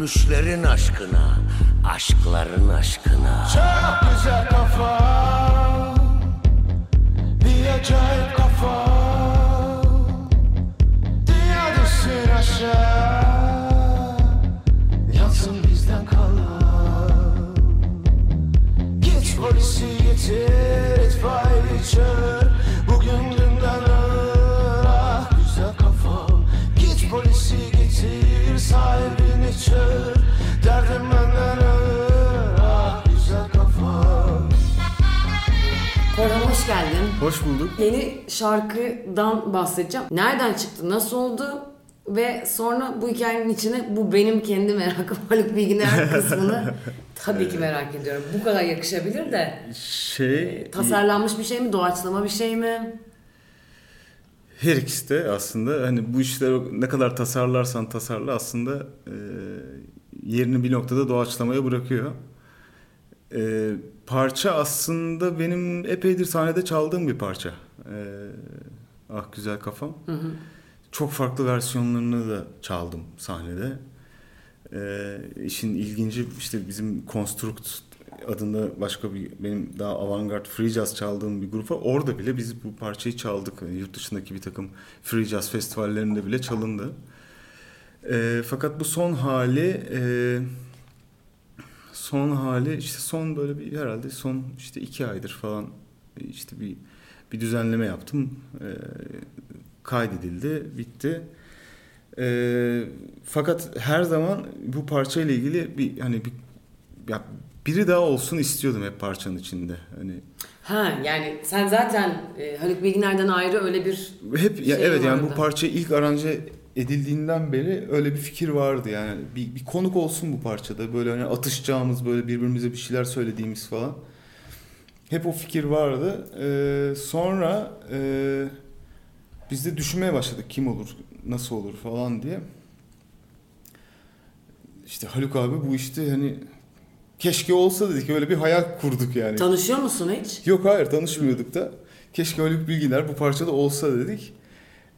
Ölmüşlerin aşkına, aşkların aşkına. Çok güzel kafa Bir acayip Hoş bulduk. Yeni şarkıdan bahsedeceğim. Nereden çıktı, nasıl oldu ve sonra bu hikayenin içine bu benim kendi merakım Haluk Bilginer kısmını tabii ki merak ediyorum. Bu kadar yakışabilir de Şey tasarlanmış bir şey mi, doğaçlama bir şey mi? her ikisi de aslında hani bu işleri ne kadar tasarlarsan tasarla aslında e, yerini bir noktada doğaçlamaya bırakıyor. E, parça aslında benim epeydir sahnede çaldığım bir parça. E, ah güzel kafam. Çok farklı versiyonlarını da çaldım sahnede. E, işin ilginci işte bizim Construct adında başka bir benim daha avantgard free jazz çaldığım bir grup var. Orada bile biz bu parçayı çaldık. Yani yurt dışındaki bir takım free jazz festivallerinde bile çalındı. E, fakat bu son hali e, son hali işte son böyle bir herhalde son işte iki aydır falan işte bir bir düzenleme yaptım. E, kaydedildi, bitti. E, fakat her zaman bu parçayla ilgili bir hani bir ya biri daha olsun istiyordum hep parçanın içinde. Hani Ha yani sen zaten e, Haluk Bilginer'den ayrı öyle bir hep ya Şey evet yani bu vardı. parça ilk aranje edildiğinden beri öyle bir fikir vardı yani bir, bir konuk olsun bu parçada böyle hani atışacağımız böyle birbirimize bir şeyler söylediğimiz falan hep o fikir vardı Ee, sonra e, biz de düşünmeye başladık kim olur nasıl olur falan diye işte Haluk abi bu işte hani keşke olsa dedik öyle bir hayal kurduk yani. tanışıyor musun hiç? Yok hayır tanışmıyorduk da. Keşke Haluk Bilginer bu parçada olsa dedik.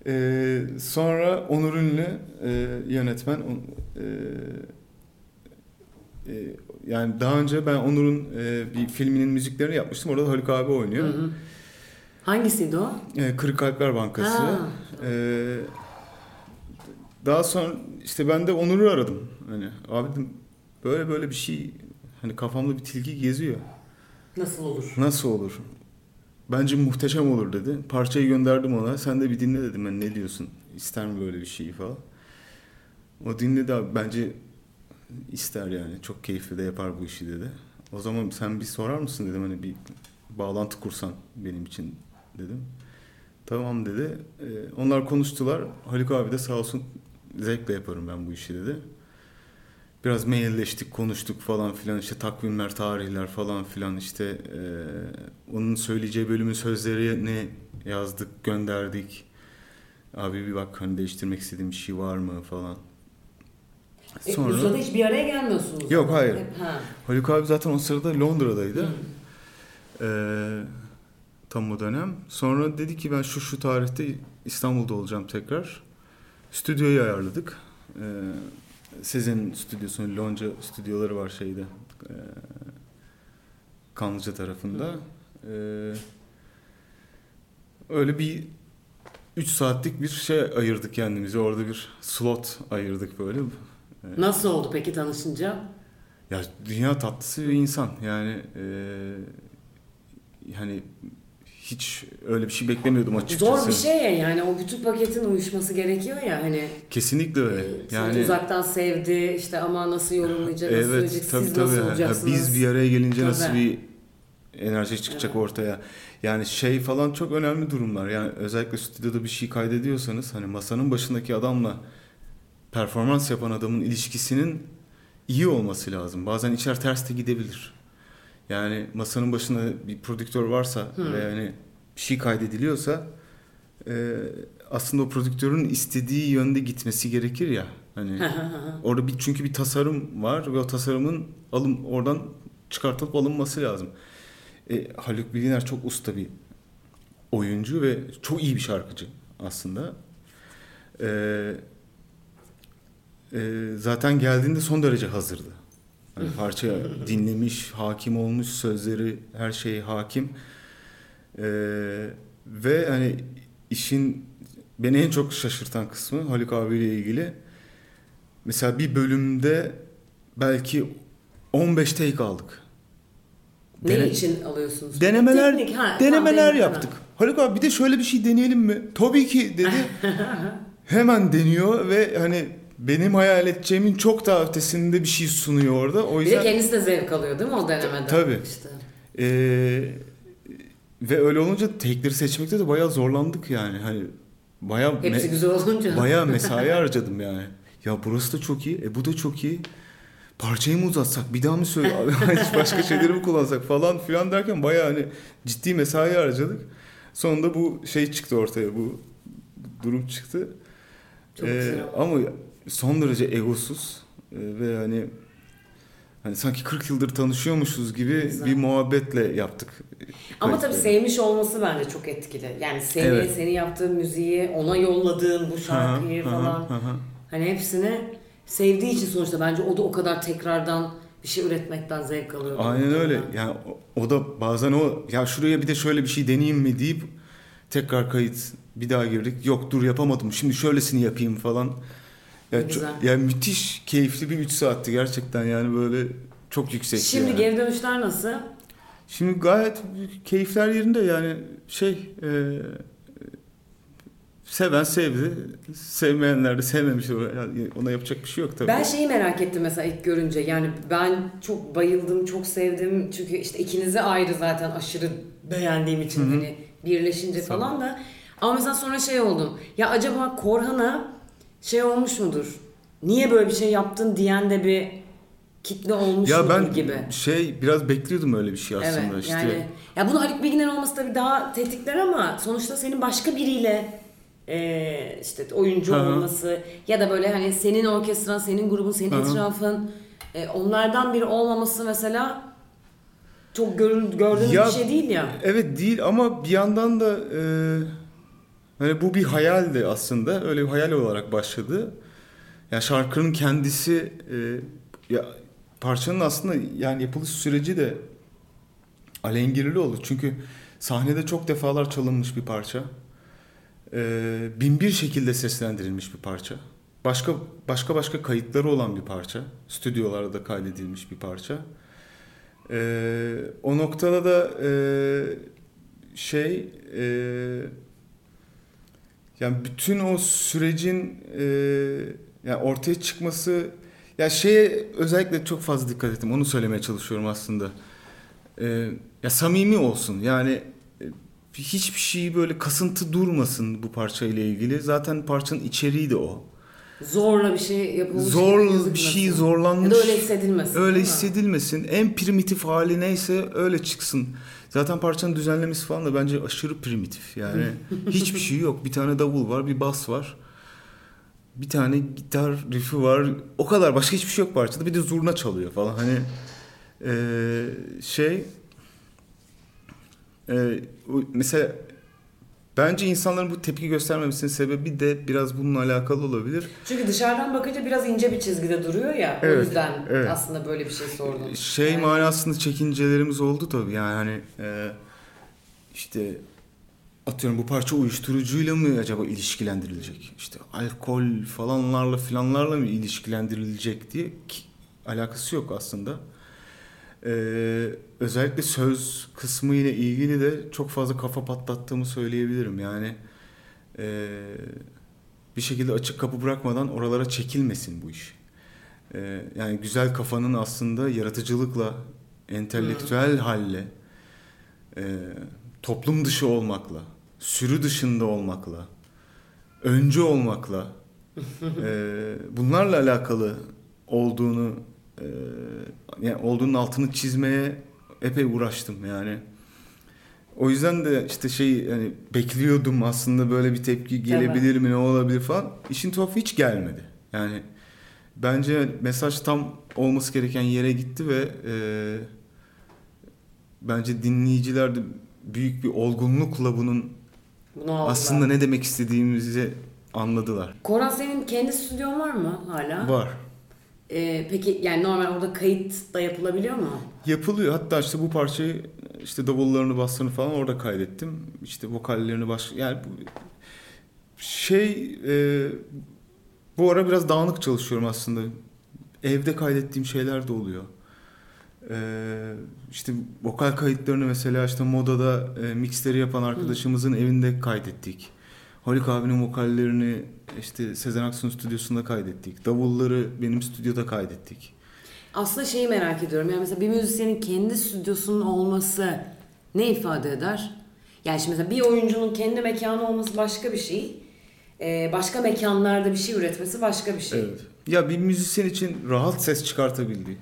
Ee, sonra Onur Ünlü e, yönetmen on- e, e, yani daha önce ben Onur'un e, bir filminin müziklerini yapmıştım. Orada Haluk abi oynuyor. Hı hı. Hangisiydi o? E, Kırık Kalpler Bankası. Ha. E, daha sonra işte ben de Onur'u aradım. Hani abi dedim böyle böyle bir şey hani kafamda bir tilki geziyor. Nasıl olur? Nasıl olur? Bence muhteşem olur dedi. Parçayı gönderdim ona. Sen de bir dinle dedim. Ben ne diyorsun? İster mi böyle bir şeyi falan. O dinledi abi. Bence ister yani. Çok keyifli de yapar bu işi dedi. O zaman sen bir sorar mısın dedim. Hani bir bağlantı kursan benim için dedim. Tamam dedi. Ee, onlar konuştular. Haluk abi de sağ olsun zevkle yaparım ben bu işi dedi. Biraz mailleştik, konuştuk falan filan işte takvimler, tarihler falan filan işte eee, onun söyleyeceği bölümün sözlerini yazdık, gönderdik. Abi bir bak hani değiştirmek istediğim bir şey var mı falan. E, bu sırada hiç bir araya gelmiyorsunuz. Yok, hayır. Hep, ha. Haluk abi zaten o sırada Londra'daydı. Eee, tam o dönem. Sonra dedi ki ben şu şu tarihte İstanbul'da olacağım tekrar. Stüdyoyu ayarladık. Eee Sezen'in stüdyosu, Lonca stüdyoları var şeyde. eee, Kanlıca tarafında. Eee, öyle bir 3 saatlik bir şey ayırdık kendimize. Orada bir slot ayırdık böyle. Eee, Nasıl oldu peki tanışınca? ya dünya tatlısı bir insan yani e, yani hiç öyle bir şey beklemiyordum açıkçası. Zor bir şey ya yani o bütün paketin uyuşması gerekiyor ya hani Kesinlikle öyle. yani uzaktan sevdi işte ama nasıl yorumlayacak, nasıl evet söyleyecek, tabii siz tabii. nasıl Ya olacaksınız? biz bir araya gelince nasıl Tabii. bir enerji çıkacak Evet. ortaya. Yani şey falan çok önemli durumlar. Yani özellikle stüdyoda bir şey kaydediyorsanız hani masanın başındaki adamla performans yapan adamın ilişkisinin iyi olması lazım. Bazen içer ters de gidebilir. Yani masanın başında bir prodüktör varsa Hı. ve yani bir şey kaydediliyorsa e, aslında o prodüktörün istediği yönde gitmesi gerekir ya. Hani orada bir çünkü bir tasarım var ve o tasarımın alım oradan çıkartılıp alınması lazım. E, Haluk Bilginer çok usta bir oyuncu ve çok iyi bir şarkıcı aslında. E, e, zaten geldiğinde son derece hazırdı. Hani parça dinlemiş, hakim olmuş, sözleri her şeye hakim. E, ve hani işin beni en çok şaşırtan kısmı Haluk abiyle ilgili. Mesela bir bölümde belki 15 take aldık. Ne Dene- için alıyorsunuz? Denemeler Teknik, ha, denemeler tamam, yaptık. Haluk abi bir de şöyle bir şey deneyelim mi? Tabii ki dedi. Hemen deniyor ve hani benim hayal edeceğimin çok daha ötesinde bir şey sunuyor orada. O Bir de yüzden kendisi de zevk alıyor değil mi o denemeden? Tabii. İşte. Ee, ve öyle olunca take'leri seçmekte de bayağı zorlandık yani. Hani bayağı Hepsi güzel olunca. bayağı mesai harcadım yani. Ya burası da çok iyi. E bu da çok iyi. Parçayı mı uzatsak? Bir daha mı söyle? Hiç başka şeyleri mi kullansak falan filan derken bayağı hani ciddi mesai harcadık. Sonunda bu şey çıktı ortaya. Bu durum çıktı. Çok Ee, güzel. ama son derece egosuz Ee, ve hani hani sanki 40 yıldır tanışıyormuşuz gibi Güzel. bir muhabbetle yaptık. Ama tabii sevmiş olması bence çok etkili. Yani seni, Evet. senin yaptığın müziği, ona yolladığın bu şarkıyı hı, falan. hı hı. Hani hepsini sevdiği için sonuçta bence o da o kadar tekrardan bir şey üretmekten zevk alıyor. Aynen öyle. Yani o, o da bazen o ya şuraya bir de şöyle bir şey deneyeyim mi deyip tekrar kayıt bir daha girdik. Yok dur yapamadım. Şimdi şöylesini yapayım falan. Ya Ne güzel. çok, yani müthiş keyifli bir 3 saatti gerçekten yani böyle çok yüksek. Şimdi yani. geri dönüşler nasıl? Şimdi gayet keyifler yerinde yani şey e, seven sevdi. Sevmeyenler de sevmemiş. Yani ona yapacak bir şey yok tabii. Ben şeyi merak ettim mesela ilk görünce. Yani ben çok bayıldım, çok sevdim. Çünkü işte ikinizi ayrı zaten aşırı beğendiğim için hani birleşince Sağ falan da. Ama mesela sonra şey oldum. Ya acaba Korhan'a şey olmuş mudur? Niye böyle bir şey yaptın diyen de bir kitle olmuş ya ben gibi. şey biraz bekliyordum öyle bir şey aslında Evet işte. yani ya bunu Haluk Bilginer olması tabii daha tetikler ama sonuçta senin başka biriyle e, işte oyuncu Hı hı. olması ya da böyle hani senin orkestran, senin grubun, senin Hı hı. etrafın e, onlardan biri olmaması mesela çok görül, gördüğümüz Ya- bir şey değil ya. Evet değil ama bir yandan da e, hani bu bir hayaldi aslında. Öyle bir hayal olarak başladı. Ya şarkının kendisi e, ya parçanın aslında yani yapılış süreci de alengirli oldu. Çünkü sahnede çok defalar çalınmış bir parça. E, bin bir şekilde seslendirilmiş bir parça. Başka başka başka kayıtları olan bir parça. Stüdyolarda kaydedilmiş bir parça. Ee, o noktada da e, şey e, yani bütün o sürecin e, yani ortaya çıkması ya şeye özellikle çok fazla dikkat ettim. Onu söylemeye çalışıyorum aslında. Ee, ya samimi olsun. Yani e, hiçbir şey böyle kasıntı durmasın bu parçayla ilgili. Zaten parçanın içeriği de o. Zorla bir şey yapılmış gibi Zor bir şey zorlanmış. Ya da öyle hissedilmesin. Öyle hissedilmesin. En primitif hali neyse öyle çıksın. Zaten parçanın düzenlemesi falan da bence aşırı primitif. Yani hiçbir şey yok. Bir tane davul var, bir bas var. Bir tane gitar riffi var. O kadar başka hiçbir şey yok parçada. Bir de zurna çalıyor falan. Hani eee, şey o- mesela bence insanların bu tepki göstermemesinin sebebi de biraz bununla alakalı olabilir. Çünkü dışarıdan bakınca biraz ince bir çizgide duruyor ya. o Evet, yüzden evet. aslında böyle bir şey sordum. Şey Yani- manasında çekincelerimiz oldu tabii yani hani e, işte atıyorum bu parça uyuşturucuyla mı acaba ilişkilendirilecek? İşte alkol falanlarla filanlarla mı ilişkilendirilecek diye ki, alakası yok aslında. Ee, özellikle söz kısmı ile ilgili de çok fazla kafa patlattığımı söyleyebilirim. Yani e, bir şekilde açık kapı bırakmadan oralara çekilmesin bu iş. Ee, yani güzel kafanın aslında yaratıcılıkla, entelektüel halle, e, toplum dışı olmakla, sürü dışında olmakla, öncü olmakla, e, bunlarla alakalı olduğunu, e, yani olduğunun altını çizmeye epey uğraştım yani. O yüzden de işte şey yani bekliyordum aslında böyle bir tepki gelebilir mi ne olabilir falan. İşin tuhafı hiç gelmedi. Yani bence mesaj tam olması gereken yere gitti ve e, bence dinleyiciler de büyük bir olgunlukla bunun Bunu aslında ne demek istediğimizi anladılar. Koran senin kendi stüdyon var mı hala? Var. Ee, peki yani normal orada kayıt da yapılabiliyor mu? Yapılıyor. Hatta işte bu parçayı işte davullarını, baslarını falan orada kaydettim. İşte vokallerini baş yani bu şey e, bu ara biraz dağınık çalışıyorum aslında. Evde kaydettiğim şeyler de oluyor. E, işte vokal kayıtlarını mesela işte modada e, mixleri yapan arkadaşımızın evinde kaydettik. Haluk abinin vokallerini işte Sezen Aksu'nun stüdyosunda kaydettik. Davulları benim stüdyoda kaydettik. Aslında şeyi merak ediyorum. Yani mesela bir müzisyenin kendi stüdyosunun olması ne ifade eder? Yani şimdi mesela bir oyuncunun kendi mekanı olması başka bir şey. Ee, başka mekanlarda bir şey üretmesi başka bir şey. Evet. Ya bir müzisyen için rahat ses çıkartabildiği.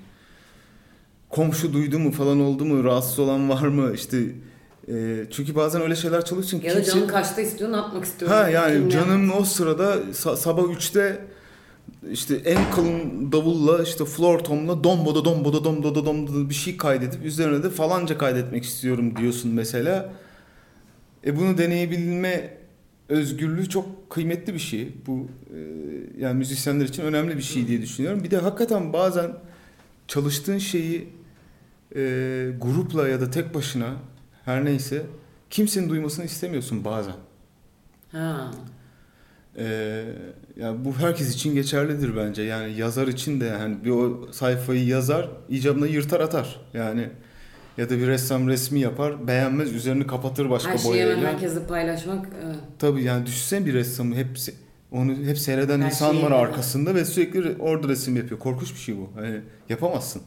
Komşu duydu mu falan oldu mu? Rahatsız olan var mı? İşte e, çünkü bazen öyle şeyler çalışıyorsun ki Ya da canın kaçta istiyor, ne yapmak istiyor? Ha yani canım o sırada sa- sabah 3'te işte en kalın davulla işte floor tomla domboda domboda domboda domboda bir şey kaydedip üzerine de falanca kaydetmek istiyorum diyorsun mesela. E bunu deneyebilme özgürlüğü çok kıymetli bir şey. Bu e, yani müzisyenler için önemli bir şey diye düşünüyorum. Bir de hakikaten bazen çalıştığın şeyi e, grupla ya da tek başına her neyse kimsenin duymasını istemiyorsun bazen. Ha. Ee, yani bu herkes için geçerlidir bence. Yani yazar için de yani bir o sayfayı yazar, icabına yırtar atar. Yani ya da bir ressam resmi yapar, beğenmez, üzerini kapatır başka Her şeyi hemen boyayla. herkesle paylaşmak. Evet. Tabii yani düşünsene bir ressamı hep se- onu hep seyreden Her insan şeyi var arkasında ve sürekli re- orada resim yapıyor. Korkunç bir şey bu. Hani yapamazsın.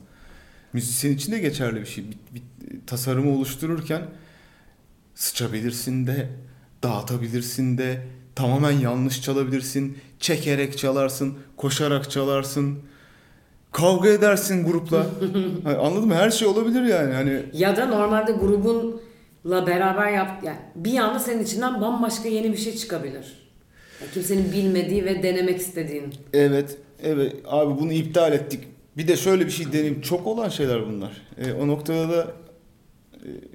Müzisyen için de geçerli bir şey. Bir, bir tasarımı oluştururken sıçabilirsin de, dağıtabilirsin de, tamamen yanlış çalabilirsin, çekerek çalarsın, koşarak çalarsın, kavga edersin grupla. Hani anladın mı? Her şey olabilir yani. Hani Ya da normalde grubunla beraber yap yani bir anda senin içinden bambaşka yeni bir şey çıkabilir. Yani kimsenin bilmediği ve denemek istediğin. Evet, evet. Abi bunu iptal ettik. Bir de şöyle bir şey deneyim. Çok olan şeyler bunlar. E, o noktada da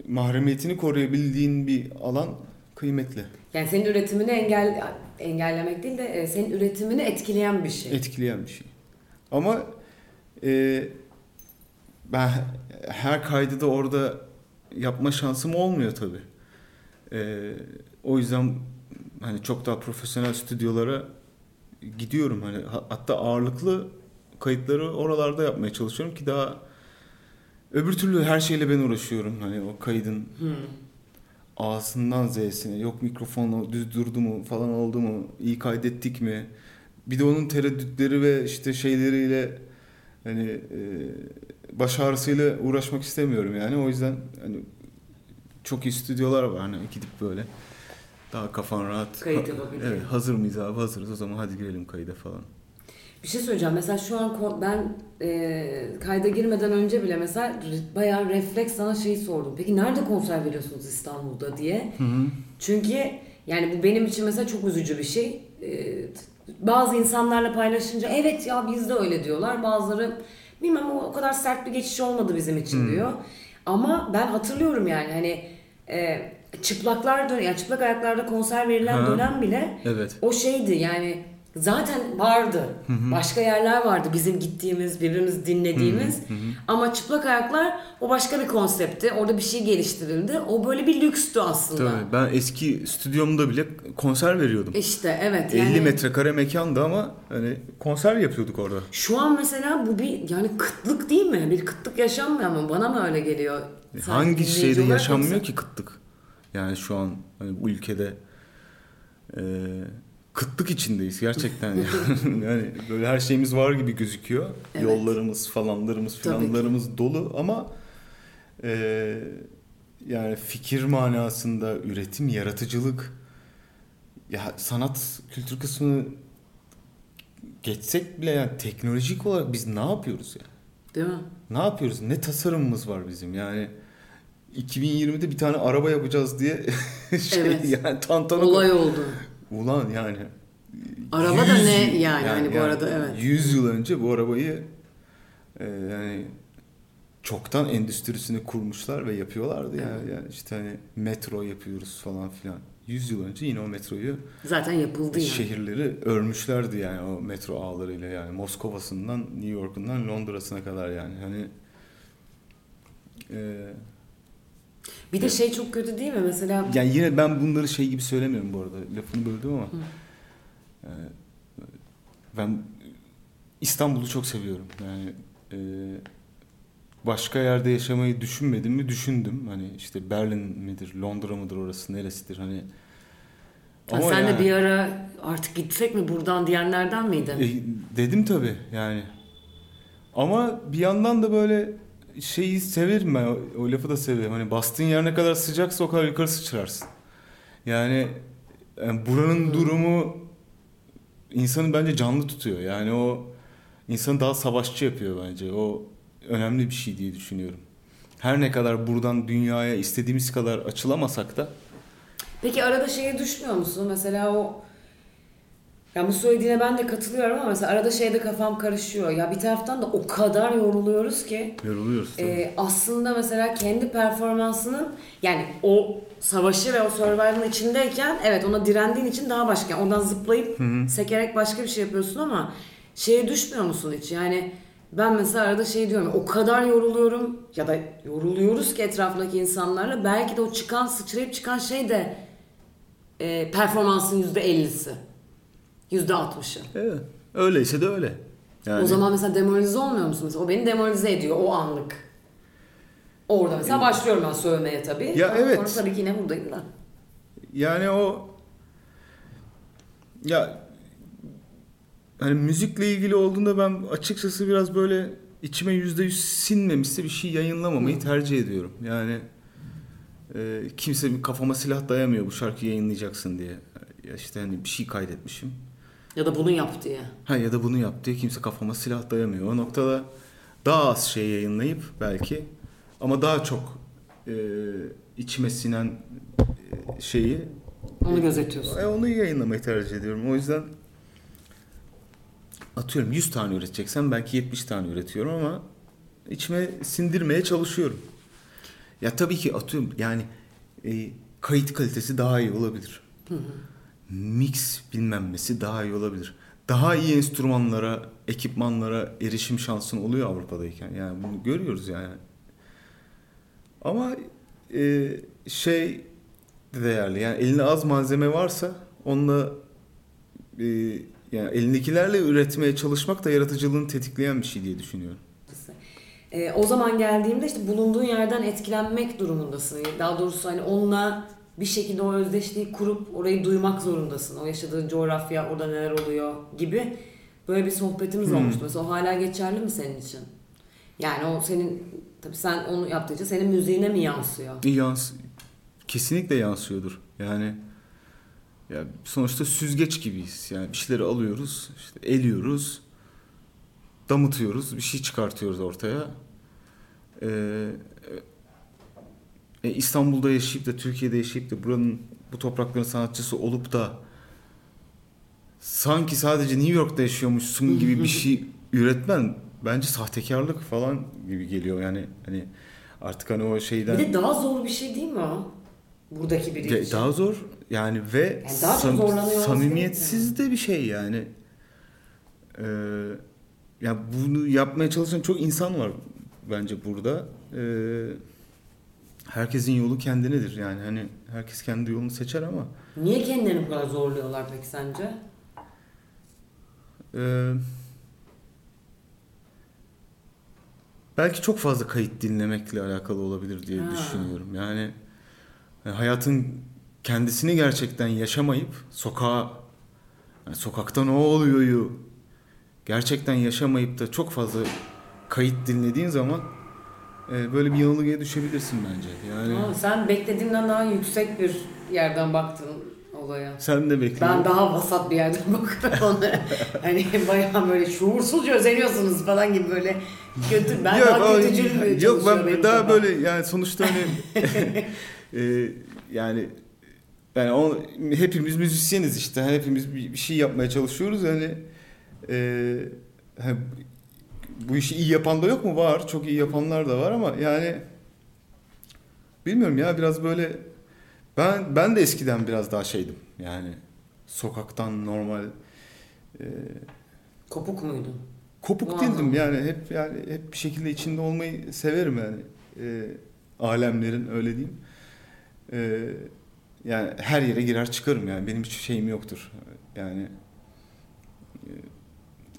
mahremiyetini koruyabildiğin bir alan kıymetli. Yani senin üretimini engel engellemek değil de e, senin üretimini etkileyen bir şey. Etkileyen bir şey. Ama e, ben her kaydı da orada yapma şansım olmuyor tabii. E, o yüzden hani çok daha profesyonel stüdyolara gidiyorum hani ha- hatta ağırlıklı kayıtları oralarda yapmaya çalışıyorum ki daha öbür türlü her şeyle ben uğraşıyorum. Hani o kaydın Hmm. A'sından Z'sine yok mikrofon düz durdu mu falan oldu mu iyi kaydettik mi? Bir de onun tereddütleri ve işte şeyleriyle hani e, baş ağrısıyla uğraşmak istemiyorum yani. O yüzden hani çok iyi stüdyolar var. Hani gidip böyle daha kafan rahat. Kayıt yapabildiğin. evet hazır mıyız abi? Hazırız. O zaman hadi girelim kayda falan Bir şey söyleyeceğim. Mesela şu an ben e, kayda girmeden önce bile mesela bayağı refleks sana şeyi sordum. Peki nerede konser veriyorsunuz İstanbul'da diye. Çünkü yani bu benim için mesela çok üzücü bir şey. E, bazı insanlarla paylaşınca evet ya biz de öyle diyorlar. Bazıları bilmem o, o kadar sert bir geçiş olmadı bizim için diyor. Ama ben hatırlıyorum yani hani e, çıplaklar dön yani çıplak ayaklarda konser verilen Ha. dönem bile evet o şeydi yani zaten vardı. Başka yerler vardı bizim gittiğimiz, birbirimiz dinlediğimiz. Ama çıplak ayaklar o başka bir konseptti. Orada bir şey geliştirildi. O böyle bir lükstü aslında. tabii ben eski stüdyomda bile konser veriyordum İşte evet 50 yani metrekare mekandı ama hani konser yapıyorduk orada şu an mesela bu bir yani kıtlık değil mi? Bir kıtlık yaşanmıyor ama bana mı öyle geliyor? Sen Hangi şeyde yaşanmıyor yoksa- ki kıtlık? Yani şu an hani bu ülkede e, kıtlık içindeyiz gerçekten. yani. yani böyle her şeyimiz var gibi gözüküyor. Evet. Yollarımız falanlarımız filanlarımız dolu ama e, yani fikir manasında üretim, yaratıcılık ya sanat kültür kısmını geçsek bile yani teknolojik olarak biz ne yapıyoruz ya? Değil mi? Ne yapıyoruz? Ne tasarımımız var bizim? Yani 2020'de bir tane araba yapacağız diye şey Evet. yani tantana Olay oldu. Ulan yani Araba da 100 ne yıl- yani, hani bu arada, evet. 100 yıl önce bu arabayı e, yani çoktan endüstrisini kurmuşlar ve yapıyorlardı yani. Yani işte hani metro yapıyoruz falan filan. 100 yıl önce yine o metroyu Zaten yapıldı yani. şehirleri örmüşlerdi yani o metro ağlarıyla yani Moskova'sından New York'undan Londra'sına kadar yani hani e, Bir de şey çok kötü değil mi? Mesela yani yine ben bunları şey gibi söylemiyorum bu arada. Lafını böldüm ama. E, ben İstanbul'u çok seviyorum. Yani e, başka yerde yaşamayı düşünmedim mi? Düşündüm. Hani işte Berlin midir Londra mıdır orası neresidir? Hani Ha, sen yani- de bir ara artık gitsek mi buradan diyenlerden miydin? E, dedim tabi yani. Ama bir yandan da böyle şeyi severim ben. O, o lafı da severim. Hani bastığın yer ne kadar sıcaksa o kadar yukarı sıçrarsın. Yani, yani buranın durumu insanı bence canlı tutuyor. Yani o insanı daha savaşçı yapıyor bence. O önemli bir şey diye düşünüyorum. Her ne kadar buradan dünyaya istediğimiz kadar açılamasak da Peki arada şeye düşmüyor musun? Mesela o ya bu söylediğine ben de katılıyorum ama mesela arada şeyde kafam karışıyor. Ya bir taraftan da o kadar yoruluyoruz ki yoruluyoruz. tabii. e, aslında mesela kendi performansının yani o savaşı ve o survival'ın içindeyken evet ona direndiğin için daha başka. Yani oradan zıplayıp sekerek başka bir şey yapıyorsun ama şeye düşmüyor musun hiç? Yani ben mesela arada şey diyorum o kadar yoruluyorum ya da yoruluyoruz ki etrafındaki insanlarla belki de o çıkan sıçrayıp çıkan şey de e, performansın yüzde ellisi. Yüzde altmışı. Evet. Öyleyse de öyle. Yani, O zaman mesela demoralize olmuyor musun? Mesela o beni demoralize ediyor o anlık. Orada mesela başlıyorum ben sövmeye tabii. Ya Ama evet. Sonra tabii ki yine buradayım da. Yani o ya hani müzikle ilgili olduğunda ben açıkçası biraz böyle içime yüzde yüz sinmemişse bir şey yayınlamamayı tercih ediyorum. Yani e, kimse bir kafama silah dayamıyor bu şarkıyı yayınlayacaksın diye. Ya işte hani bir şey kaydetmişim. Ya da bunu yap diye. Ha ya da bunu yap diye kimse kafama silah dayamıyor. O noktada daha az şey yayınlayıp belki ama daha çok e, içime sinen e, şeyi Onu gözetiyorsun. e, onu yayınlamayı tercih ediyorum. O yüzden atıyorum 100 tane üreteceksem belki 70 tane üretiyorum ama içime sindirmeye çalışıyorum. Ya tabii ki atıyorum yani e, kayıt kalitesi daha iyi olabilir. Mix bilmem nesi daha iyi olabilir. Daha iyi enstrümanlara, ekipmanlara erişim şansın oluyor Avrupa'dayken. Yani bunu görüyoruz yani. Ama e, şey de değerli. Yani elinde az malzeme varsa onunla e, yani elindekilerle üretmeye çalışmak da yaratıcılığını tetikleyen bir şey diye düşünüyorum. Ee, o zaman geldiğimde işte bulunduğun yerden etkilenmek durumundasın. Daha doğrusu hani onunla bir şekilde o özdeşliği kurup orayı duymak zorundasın. O yaşadığın coğrafya, orada neler oluyor gibi böyle bir sohbetimiz olmuştu. Mesela o hala geçerli mi senin için? Yani o senin tabii sen onu yaptıkça senin müziğine mi yansıyor? Yans kesinlikle yansıyordur. Yani ya sonuçta süzgeç gibiyiz. Yani bir şeyleri alıyoruz, işte eliyoruz, damıtıyoruz, bir şey çıkartıyoruz ortaya. Ee, e, İstanbul'da yaşayıp da Türkiye'de yaşayıp da buranın bu toprakların sanatçısı olup da sanki sadece New York'ta yaşıyormuşsun gibi bir şey üretmen bence sahtekarlık falan gibi geliyor yani hani artık hani o şeyden Bir de daha zor bir şey değil mi o? Buradaki biri için. daha zor yani ve Yani daha sam- samimiyetsiz de bir şey yani. Ee, ya bunu yapmaya çalışan çok insan var bence burada. Ee, herkesin yolu kendinedir yani hani herkes kendi yolunu seçer ama Niye kendilerini bu kadar zorluyorlar peki sence? Ee, belki çok fazla kayıt dinlemekle alakalı olabilir diye Ha. düşünüyorum. Yani e, hayatın kendisini gerçekten yaşamayıp sokağa yani sokakta ne oluyor'yu gerçekten yaşamayıp da çok fazla kayıt dinlediğin zaman böyle bir yanılgıya düşebilirsin bence. Yani Ama sen beklediğimden daha yüksek bir yerden baktın olaya. sen de bekle. Ben daha vasat bir yerden bakıyorum onlara. hani bayağı böyle şuursuzca özeniyorsunuz falan gibi böyle kötü. Ben daha kötücül mü Yok çalışıyor ben benim daha kafam? böyle yani sonuçta hani e, yani yani o, hepimiz müzisyeniz işte hepimiz bir, bir şey yapmaya çalışıyoruz hani e, ha, bu işi iyi yapan da yok mu var çok iyi yapanlar da var ama yani bilmiyorum ya biraz böyle Ben ben de eskiden biraz daha şeydim. Yani sokaktan normal e, Kopuk muydun? kopuk değildim yani hep yani hep bir şekilde içinde olmayı severim yani. E, alemlerin öyle diyeyim. E, yani her yere girer çıkarım yani benim hiç şeyim yoktur. Yani e,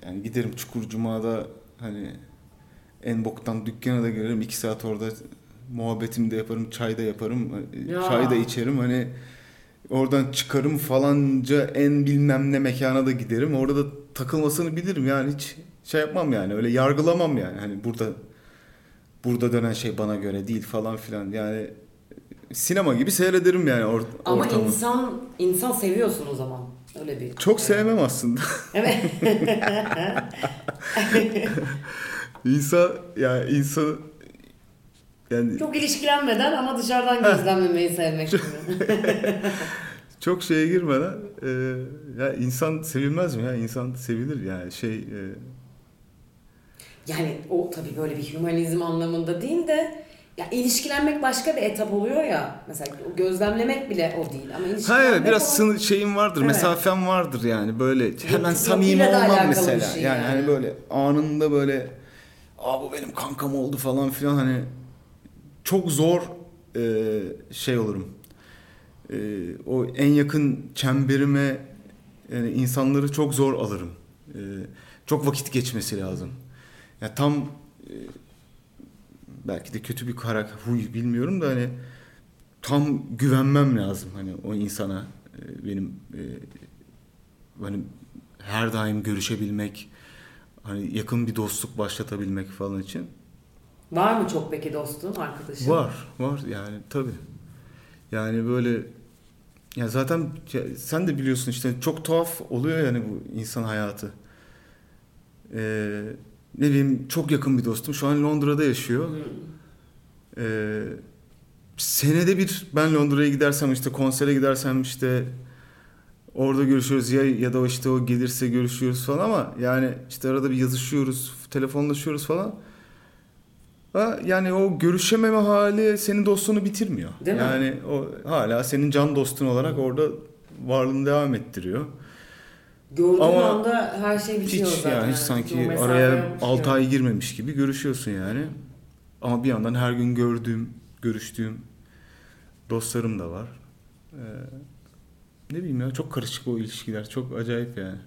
yani giderim Çukur Cuma'da hani en boktan dükkana da girerim iki saat orada muhabbetimi de yaparım, çay da yaparım, e, Ya. çay da içerim hani oradan çıkarım falanca en bilmem ne mekana da giderim. Orada da takılmasını bilirim yani hiç şey yapmam yani öyle yargılamam yani hani burada burada dönen şey bana göre değil falan filan yani sinema gibi seyrederim yani or- Ama ortamı. insan insan seviyorsun o zaman. Öyle bir. Çok sevmem aslında. Evet. İnsan ya insan yani Çok ilişkilenmeden ama dışarıdan gözlemlemeyi sevmek gibi. çok şeye girmeden e, ya insan sevilmez mi ya insan sevilir yani şey e, Yani o tabii böyle bir hümanizm anlamında değil de ya ilişkilenmek başka bir etap oluyor ya. Mesela gözlemlemek bile o değil ama ilişkilenmek Hayır biraz o- sınır şeyim vardır, Evet. mesafem vardır yani böyle hemen samimi olmam mesela. şey yani, yani. hani böyle anında böyle aa bu benim kankam oldu falan filan hani çok zor e, şey olurum. E, o en yakın çemberime yani insanları çok zor alırım. E, çok vakit geçmesi lazım. Ya tam e, belki de kötü bir karakter huy bilmiyorum da hani tam güvenmem lazım hani o insana. E, benim e, hani her daim görüşebilmek hani yakın bir dostluk başlatabilmek falan için. Var mı çok peki dostun, arkadaşın? var var yani tabi yani böyle ya zaten ya sen de biliyorsun işte çok tuhaf oluyor yani bu insan hayatı. Ee, ne bileyim çok yakın bir dostum şu an Londra'da yaşıyor Hmm. Ee, senede bir ben Londra'ya gidersem işte konsere gidersem işte orada görüşüyoruz ya ya da işte o gelirse görüşüyoruz falan ama yani işte arada bir yazışıyoruz, telefonlaşıyoruz falan. Ha, yani o görüşememe hali senin dostluğunu bitirmiyor. Değil mi? yani o hala senin can dostun olarak orada varlığını devam ettiriyor. Gördüğün Ama anda her şey bitiyor Hiç zaten. yani hiç sanki araya yokmuş 6 gibi. ay girmemiş gibi görüşüyorsun yani. Ama bir yandan her gün gördüğüm, görüştüğüm dostlarım da var. Ee, ne bileyim ya çok karışık o ilişkiler. Çok acayip yani.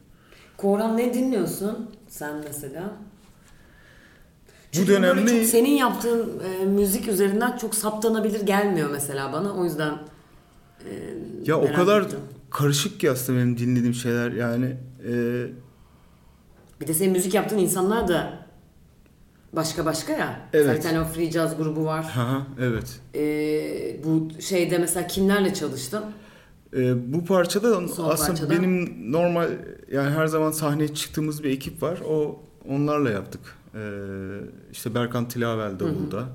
Koran ne dinliyorsun sen mesela? Bu Çünkü dönemde çok senin yaptığın e, müzik üzerinden çok saptanabilir gelmiyor mesela bana. O yüzden e, ya o kadar ettim. Karışık ki aslında benim dinlediğim şeyler yani. e, Bir de senin müzik yaptığın insanlar da başka başka ya. Evet. Tane o free jazz grubu var. ha evet. E, bu şeyde mesela kimlerle çalıştın? E, bu parçada Son aslında parçada. benim normal yani her zaman sahneye çıktığımız bir ekip var. O onlarla yaptık. E, işte Berkan Tilavel davulda.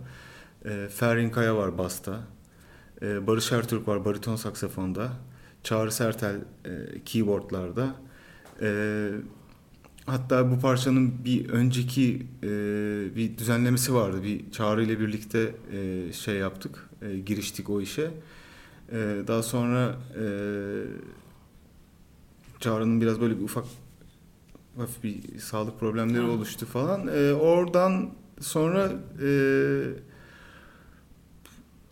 E, Ferrin Kaya var basta. E, Barış Ertürk var bariton saksafonda. Çağrı Sertel e, keyboardlarda. E, hatta bu parçanın bir önceki e, bir düzenlemesi vardı. Bir Çağrı ile birlikte e, şey yaptık. E, giriştik o işe. E, daha sonra e, Çağrı'nın biraz böyle bir ufak hafif bir sağlık problemleri Ha. oluştu falan. E, oradan sonra e,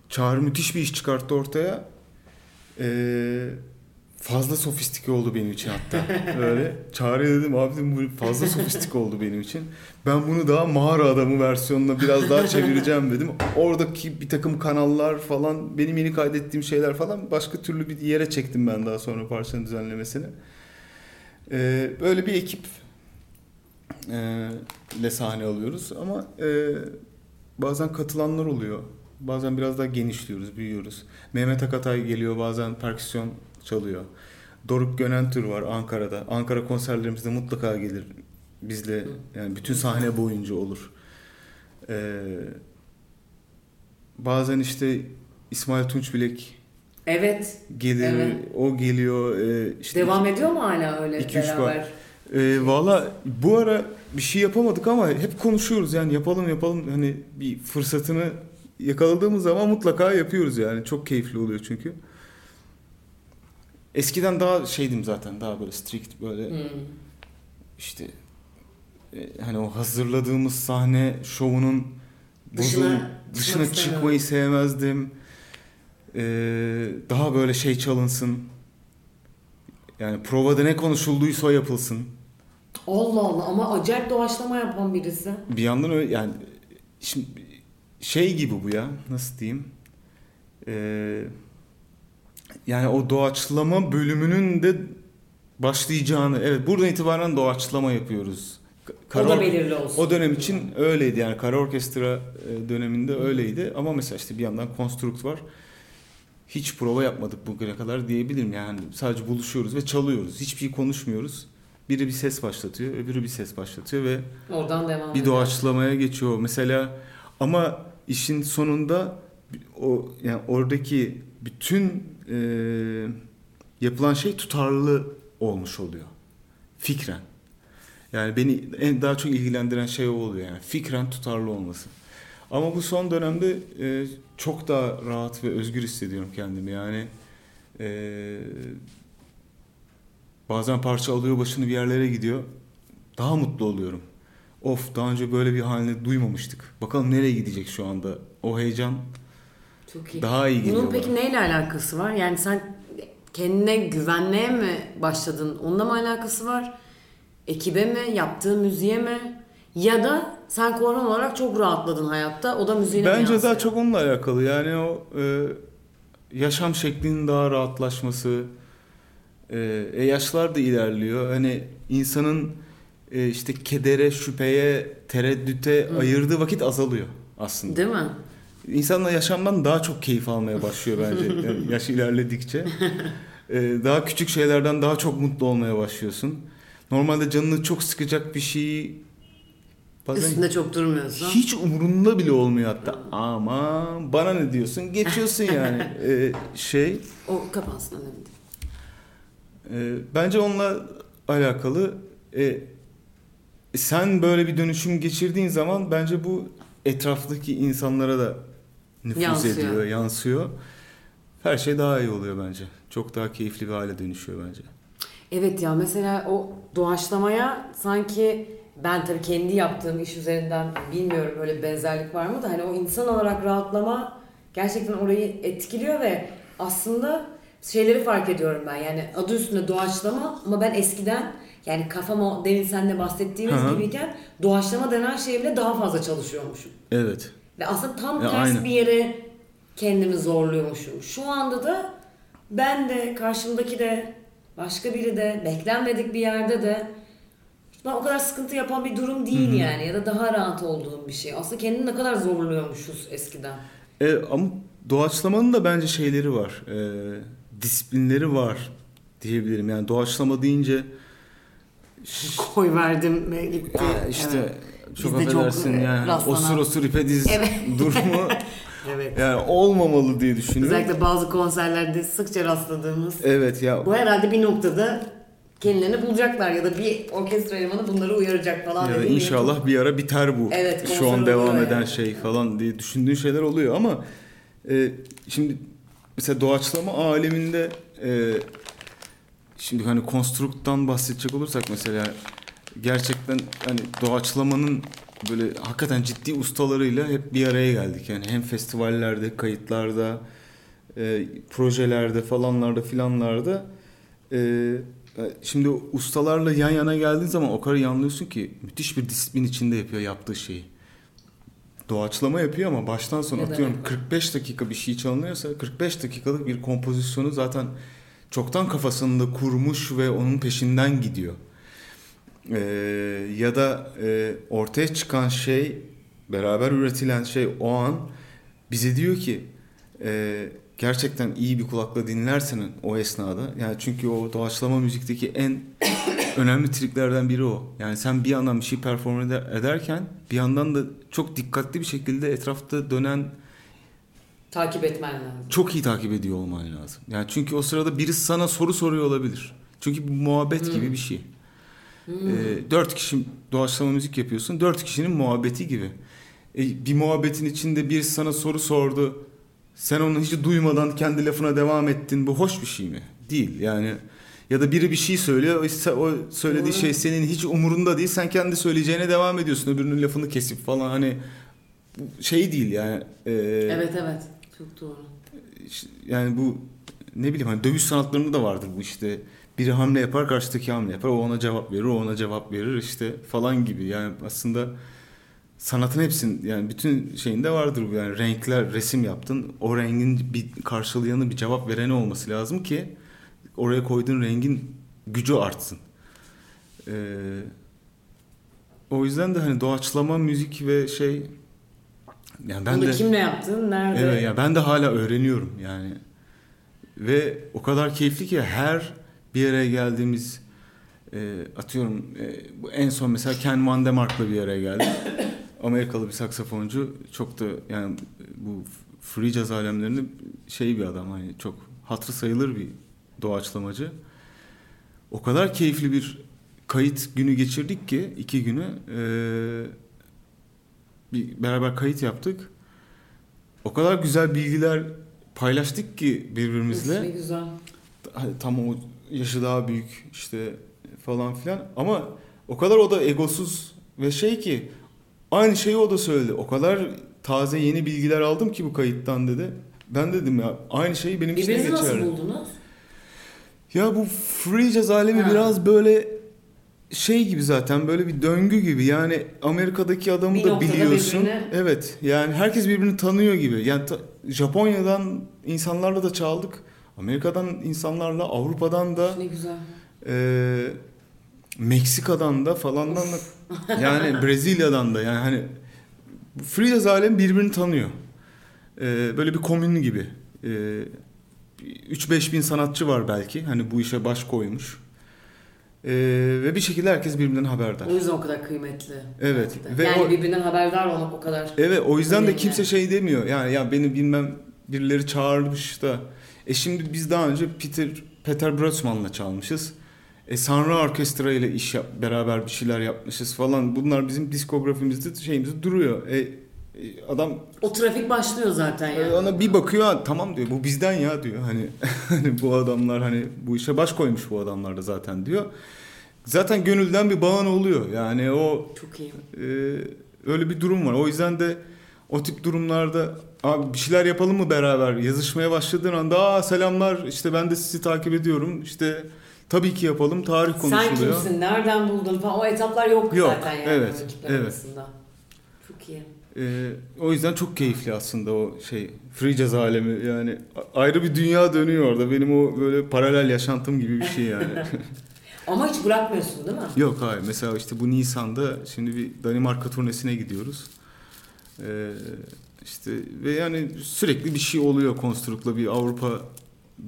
Çağrı müthiş bir iş çıkarttı ortaya. E, fazla sofistike oldu benim için hatta. Öyle. Çağrı'ya dedim abi bu fazla sofistike oldu benim için. Ben bunu daha mağara adamı versiyonuna biraz daha çevireceğim dedim. Oradaki bir takım kanallar falan benim yeni kaydettiğim şeyler falan başka türlü bir yere çektim ben daha sonra parçanın düzenlemesini. E, böyle bir ekip e, ile sahne alıyoruz ama e, bazen katılanlar oluyor. Bazen biraz daha genişliyoruz, büyüyoruz. Mehmet Akatay geliyor bazen perküsyon çalıyor. Doruk Gönentür var Ankara'da. Ankara konserlerimizde mutlaka gelir bizle. Yani bütün sahne boyunca olur. Ee, bazen işte İsmail Tunçbilek Evet. gelir. Evet. O geliyor. Ee, işte Devam ediyor mu hala öyle İki, üç beraber? var. Ee, Valla bu ara bir şey yapamadık ama hep konuşuyoruz yani yapalım yapalım hani bir fırsatını yakaladığımız zaman mutlaka yapıyoruz yani çok keyifli oluyor çünkü. eskiden daha şeydim zaten daha böyle strict böyle Hmm. işte e, hani o hazırladığımız sahne şovunun Dışına bozul- dışına çıkmayı sevmezdim. Ee, daha böyle şey çalınsın. Yani provada ne konuşulduysa yapılsın. Allah Allah ama acayip doğaçlama yapan birisi. Bir yandan öyle yani şimdi şey gibi bu ya nasıl diyeyim Ee, yani o doğaçlama bölümünün de başlayacağını evet buradan itibaren doğaçlama yapıyoruz. O da belirli olsun. O dönem için öyleydi yani kara orkestra e, döneminde öyleydi ama mesela işte bir yandan konstrukt var. Hiç prova yapmadık bugüne kadar diyebilirim yani sadece buluşuyoruz ve çalıyoruz. Hiçbir şey konuşmuyoruz. Biri bir ses başlatıyor, öbürü bir ses başlatıyor ve Oradan devam bir doğaçlamaya geçiyor. Mesela ama işin sonunda o yani oradaki bütün e, yapılan şey tutarlı olmuş oluyor. Fikren. Yani beni en daha çok ilgilendiren şey o oluyor yani fikren tutarlı olması. Ama bu son dönemde e, çok daha rahat ve özgür hissediyorum kendimi. Yani e, bazen parça alıyor başını bir yerlere gidiyor. Daha mutlu oluyorum. Of daha önce böyle bir halini duymamıştık. Bakalım nereye gidecek şu anda. O heyecan Çok iyi. daha iyi geliyor Bunun peki bana. neyle alakası var? Yani sen kendine güvenmeye mi başladın? Onunla mı alakası var? Ekibe mi? Yaptığın müziğe mi? Ya da sen korona olarak çok rahatladın hayatta. O da müziğine mi Bence daha çok onunla alakalı. Yani o e, yaşam şeklinin daha rahatlaşması. E, e, yaşlar da ilerliyor. Hani insanın e, işte kedere, şüpheye, tereddüte ayırdığı vakit azalıyor aslında. Değil mi? İnsanla yaşamdan daha çok keyif almaya başlıyor bence yani yaş ilerledikçe. Ee, daha küçük şeylerden daha çok mutlu olmaya başlıyorsun. Normalde canını çok sıkacak bir şeyi bazen Üstünde çok durmuyorsun. hiç umurunda bile olmuyor hatta. Ama bana ne diyorsun? Geçiyorsun yani. Ee, şey O kapansın önemli değil. e, bence onunla alakalı e, sen böyle bir dönüşüm geçirdiğin zaman bence bu etraftaki insanlara da nüfuz Yansıyor. ediyor, yansıyor. Her şey daha iyi oluyor bence. Çok daha keyifli bir hale dönüşüyor bence. Evet ya mesela o doğaçlamaya sanki ben tabii kendi yaptığım iş üzerinden bilmiyorum böyle benzerlik var mı da hani o insan olarak rahatlama gerçekten orayı etkiliyor ve aslında şeyleri fark ediyorum ben yani adı üstünde doğaçlama ama ben eskiden yani kafam o demin seninle bahsettiğimiz Hı hı. gibiyken doğaçlama denen şeye bile daha fazla çalışıyormuşum. Evet. Ve aslında tam Ya, tersi aynen. bir yere kendimi zorluyormuşum. Şu anda da ben de karşımdaki de başka biri de beklenmedik bir yerde de ben o kadar sıkıntı yapan bir durum değil yani ya da daha rahat olduğum bir şey. Aslında kendini ne kadar zorluyormuşuz eskiden. E, ama doğaçlamanın da bence şeyleri var. E, disiplinleri var diyebilirim. Yani doğaçlama deyince Koy verdim ve gitti. İşte Evet. çok çok, affedersin e, yani rastlanan. osur osur ipe diz Evet. durumu Evet. yani olmamalı diye düşünüyorum. Özellikle bazı konserlerde sıkça rastladığımız. Evet ya Bu herhalde bir noktada kendilerini bulacaklar ya da bir orkestra elemanı bunları uyaracak falan. ya inşallah bir ara biter bu. Evet, Şu an devam eden yani. şey falan diye düşündüğün şeyler oluyor ama e, şimdi mesela doğaçlama aleminde e, şimdi hani konstrukttan bahsedecek olursak mesela gerçekten hani doğaçlamanın böyle hakikaten ciddi ustalarıyla hep bir araya geldik. Yani hem festivallerde, kayıtlarda, e, projelerde falanlarda filanlarda e, şimdi ustalarla yan yana geldiğin zaman o kadar iyi anlıyorsun ki müthiş bir disiplin içinde yapıyor yaptığı şeyi. Doğaçlama yapıyor ama baştan sona atıyorum demek? 45 dakika bir şey çalınıyorsa 45 dakikalık bir kompozisyonu zaten çoktan kafasında kurmuş ve onun peşinden gidiyor. Ee, ya da e, ortaya çıkan şey beraber üretilen şey o an bize diyor ki e, gerçekten iyi bir kulakla dinlersen o esnada yani çünkü o doğaçlama müzikteki en önemli triklerden biri o. Yani sen bir yandan bir şey perform eder- ederken bir yandan da çok dikkatli bir şekilde etrafta dönen Takip etmen lazım. çok iyi takip ediyor olman lazım. Yani çünkü o sırada birisi sana soru soruyor olabilir. Çünkü bu muhabbet gibi bir şey. Ee, dört kişi doğaçlama müzik yapıyorsun. Dört kişinin muhabbeti gibi. E, bir muhabbetin içinde birisi sana soru sordu. Sen onu hiç duymadan kendi lafına devam ettin. Bu hoş bir şey mi? değil. Yani ya da biri bir şey söylüyor, o- o söylediği Doğru. şey senin hiç umurunda değil. Sen kendi söyleyeceğine devam ediyorsun. Öbürünün lafını kesip falan hani şey değil yani. Ee, Evet evet. Çok doğru. yani bu ne bileyim hani dövüş sanatlarında da vardır bu işte. Biri hamle yapar, karşıdaki hamle yapar. O ona cevap verir, o ona cevap verir işte falan gibi. Yani aslında sanatın hepsinin yani bütün şeyinde vardır bu. Yani renkler, resim yaptın. O rengin bir karşılayanı, bir cevap vereni olması lazım ki oraya koyduğun rengin gücü artsın. Ee, o yüzden de hani doğaçlama müzik ve şey yani ben Bunu de kimle yaptın? Nerede? Evet ya ben de hala öğreniyorum yani. Ve o kadar keyifli ki her bir yere geldiğimiz e, atıyorum e, bu en son mesela Ken Van Demark'la bir yere geldik. Amerikalı bir saksafoncu çok da yani bu free jazz alemlerinde şey bir adam hani çok hatırı sayılır bir doğaçlamacı. O kadar keyifli bir kayıt günü geçirdik ki iki günü e, bir beraber kayıt yaptık. O kadar güzel bilgiler paylaştık ki birbirimizle. Ne güzel. Hani tam o yaşı daha büyük işte falan filan ama o kadar o da egosuz ve şey ki aynı şeyi o da söyledi. O kadar taze yeni bilgiler aldım ki bu kayıttan dedi. Ben dedim ya aynı şeyi benim için de Birbirinizi nasıl geçerli. buldunuz? Ya bu free jazz alemi Ha. biraz böyle şey gibi zaten böyle bir döngü gibi. Yani Amerika'daki adamı Bir da biliyorsun. birbirine- Evet. Yani herkes birbirini tanıyor gibi. Yani ta- Japonya'dan insanlarla da çaldık. Amerika'dan insanlarla, Avrupa'dan da, Ne güzel. e, Meksika'dan da falandan da yani Brezilya'dan da yani hani free jazz alemi birbirini tanıyor. E, böyle bir komün gibi. E, 3-5 bin sanatçı var belki. Hani bu işe baş koymuş. Ee, ve bir şekilde herkes birbirinden haberdar. O yüzden o kadar kıymetli. Evet. de. Ve yani o- birbirinden haberdar olmak o kadar. Evet o yüzden de Önemli. kimse şey demiyor. Yani ya beni bilmem birileri çağırmış da. E şimdi biz daha önce Peter Peter Brötzmann'la çalmışız. E Sanra Orkestra ile iş yap, beraber bir şeyler yapmışız falan. Bunlar bizim diskografimizde şeyimizde duruyor. E, adam O trafik başlıyor zaten yani. e, ona bir bakıyor "Ha, tamam diyor bu bizden ya diyor. Hani hani bu adamlar hani bu işe baş koymuş bu adamlar da zaten diyor. Zaten gönülden bir bağın oluyor. Yani o Çok iyi. ee, öyle bir durum var. O yüzden de o tip durumlarda abi bir şeyler yapalım mı beraber yazışmaya başladığın anda aa selamlar işte ben de sizi takip ediyorum işte tabii ki yapalım tarih Sen konuşuluyor. kimsin? Nereden buldun falan. O etaplar yok, Yok, zaten yani evet, evet. arasında. Çok iyi. Ee, o yüzden çok keyifli aslında o şey free jazz alemi yani ayrı bir dünya dönüyor orada benim o böyle paralel yaşantım gibi bir şey yani. Ama hiç bırakmıyorsun değil mi? Yok hayır mesela işte bu Nisan'da şimdi bir Danimarka turnesine gidiyoruz. Ee, işte ve yani sürekli bir şey oluyor Konstruk'la bir Avrupa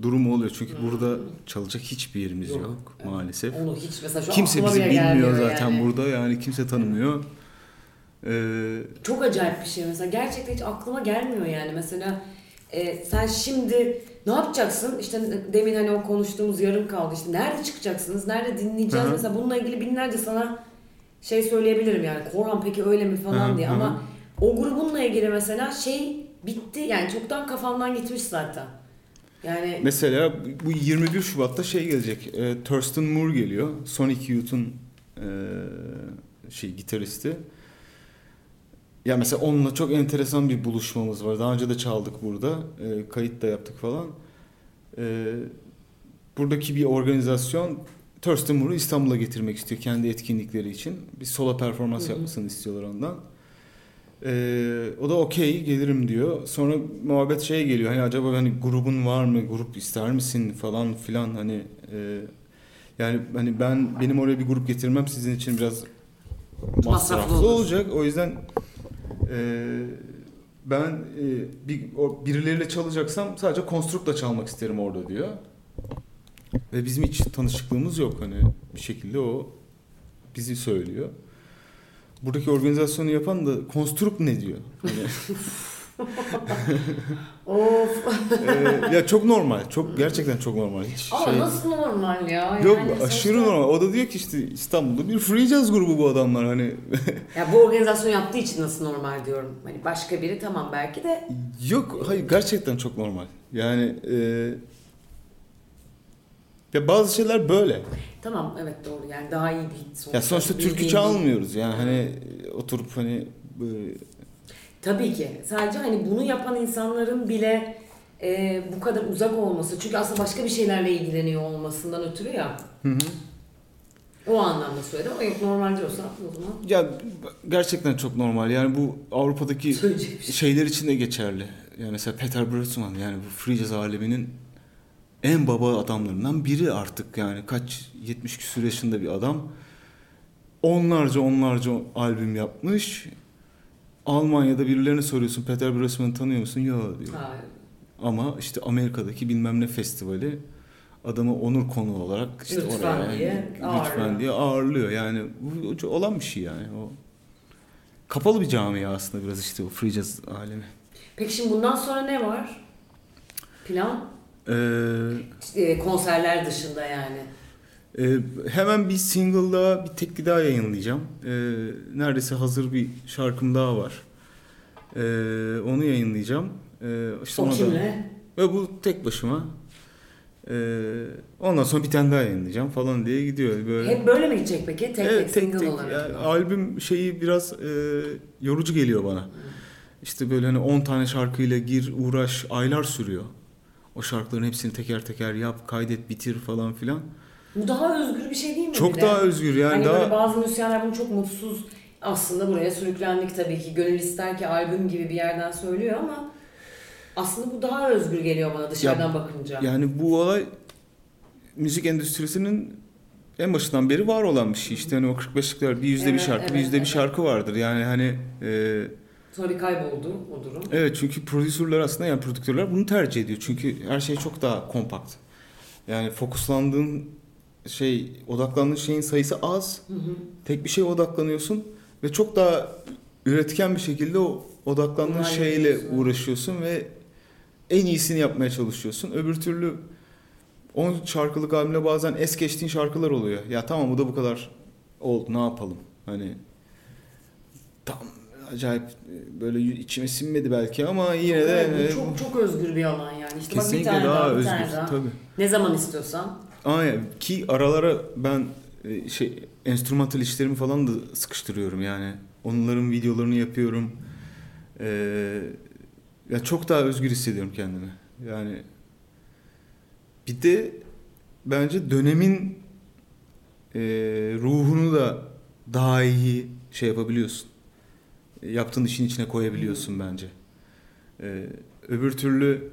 durumu oluyor. Çünkü burada çalacak hiçbir yerimiz yok, Yok, maalesef. Onu hiç mesela şu Kimse bizi bilmiyor zaten yani. burada yani kimse tanımıyor. Ee, Çok acayip bir şey mesela. Gerçekten hiç aklıma gelmiyor yani. Mesela e, sen şimdi ne yapacaksın? İşte demin hani o konuştuğumuz yarım kaldı. İşte nerede çıkacaksınız? Nerede dinleyeceğiz? Hı hı. Mesela bununla ilgili binlerce sana şey söyleyebilirim yani. Korhan peki öyle mi falan Hı hı, diye. Ama o grubunla ilgili mesela şey bitti. Yani çoktan kafamdan gitmiş zaten. Yani mesela bu 21 Şubat'ta şey gelecek. E, Thurston Moore geliyor. Sonic Youth'un e, şey gitaristi. Ya mesela onunla çok enteresan bir buluşmamız var. Daha önce de çaldık burada. E, kayıt da yaptık falan. E, buradaki bir organizasyon Thurston Moore'u İstanbul'a getirmek istiyor kendi etkinlikleri için. Bir solo performans Hı hı. yapmasını istiyorlar ondan. E, o da okey gelirim diyor. Sonra muhabbet şeye geliyor. Hani acaba hani grubun var mı? Grup ister misin falan filan hani e, yani hani ben benim oraya bir grup getirmem sizin için biraz Masraflı masraflı olacak. O yüzden e, ben e, bir o birileriyle çalacaksam sadece konstrukla çalmak isterim orada diyor. Ve bizim hiç tanışıklığımız yok hani bir şekilde o bizi söylüyor. Buradaki organizasyonu yapan da konstruk ne diyor? Hani, of. e, ya çok normal. Çok gerçekten çok normal. Hiç Ama şey nasıl normal ya? Yok Yani aşırı sonuçta- normal. O da diyor ki işte İstanbul'da bir free jazz grubu bu adamlar hani. Ya bu organizasyon yaptığı için nasıl normal diyorum. Hani başka biri tamam belki de Yok hayır gerçekten çok normal. Yani e, Ya bazı şeyler böyle. Tamam evet doğru yani daha iyi bir sonuçta. Ya sonuçta türkü çalmıyoruz yani hani oturup hani böyle Tabii ki. Sadece hani bunu yapan insanların bile e, bu kadar uzak olması. Çünkü aslında başka bir şeylerle ilgileniyor olmasından ötürü ya. O anlamda söyledim ama yok normal diyorsan o zaman ya gerçekten çok normal. Yani bu Avrupa'daki şey. şeyler için de geçerli. Yani mesela Peter Brötzmann yani bu free jazz aleminin en baba adamlarından biri artık yani kaç 70 küsur yaşında bir adam. Onlarca onlarca albüm yapmış. Almanya'da birilerine soruyorsun Peter Brötzmann'ı tanıyor musun? Yok diyor. Hayır. Ama işte Amerika'daki bilmem ne festivali adamı onur konu olarak işte Lütfen oraya diye lütfen ağırlıyor. diye ağırlıyor. Yani bu olan bir şey yani. O kapalı bir camia aslında biraz işte o free jazz alemi. Peki şimdi bundan sonra ne var? Plan? Ee, İşte konserler dışında yani. E, hemen bir single daha, bir tekli daha yayınlayacağım. Ee, neredeyse hazır bir şarkım daha var. Ee, onu yayınlayacağım. Ee, işte O kimle? Ve bu tek başıma. Ee, ondan sonra bir tane daha yayınlayacağım falan diye gidiyor. Böyle. Hep böyle mi gidecek peki? Tek tek evet, tek single tek. olarak. Yani albüm şeyi biraz e, yorucu geliyor bana. İşte böyle hani 10 tane şarkıyla gir, uğraş, aylar sürüyor. O şarkıların hepsini teker teker yap, kaydet, bitir falan filan. Bu daha özgür bir şey değil mi? Çok bir daha özgür yani hani daha böyle bazı müzisyenler bunu çok mutsuz aslında buraya sürüklendik tabii ki. Gönül ister ki albüm gibi bir yerden söylüyor ama aslında bu daha özgür geliyor bana dışarıdan bakınca. Yani bu olay müzik endüstrisinin en başından beri var olan bir şey. İşte hani o 45'likler bir yüzde bir Evet, şarkı, bir evet, yüzde bir evet. şarkı vardır. Yani hani e, Sonra bir kayboldu o durum. evet çünkü prodüsörler aslında yani prodüktörler bunu tercih ediyor. Çünkü her şey çok daha kompakt. Yani fokuslandığın şey, odaklandığın şeyin sayısı az. Hı hı. Tek bir şeye odaklanıyorsun ve çok daha üretken bir şekilde o odaklandığın Onu şeyle hallediyorsun. uğraşıyorsun ve en iyisini yapmaya çalışıyorsun. Öbür türlü 10 şarkılık albümde bazen es geçtiğin şarkılar oluyor. Ya tamam bu da bu kadar oldu ne yapalım? Hani tam acayip e, böyle içime sinmedi belki ama yine de Evet, e, çok çok özgür bir alan yani. İşte bak bir kesinlikle tane daha, daha, bir özgür tane daha. tabii. Ne zaman istiyorsan. Aynen ki aralara ben e, şey enstrümantal işlerimi falan da sıkıştırıyorum yani. Onların videolarını yapıyorum. Ee, ya çok daha özgür hissediyorum kendimi. Yani bir de bence dönemin e, ruhunu da daha iyi şey yapabiliyorsun. E, Yaptığın işin içine koyabiliyorsun bence. Ee, öbür türlü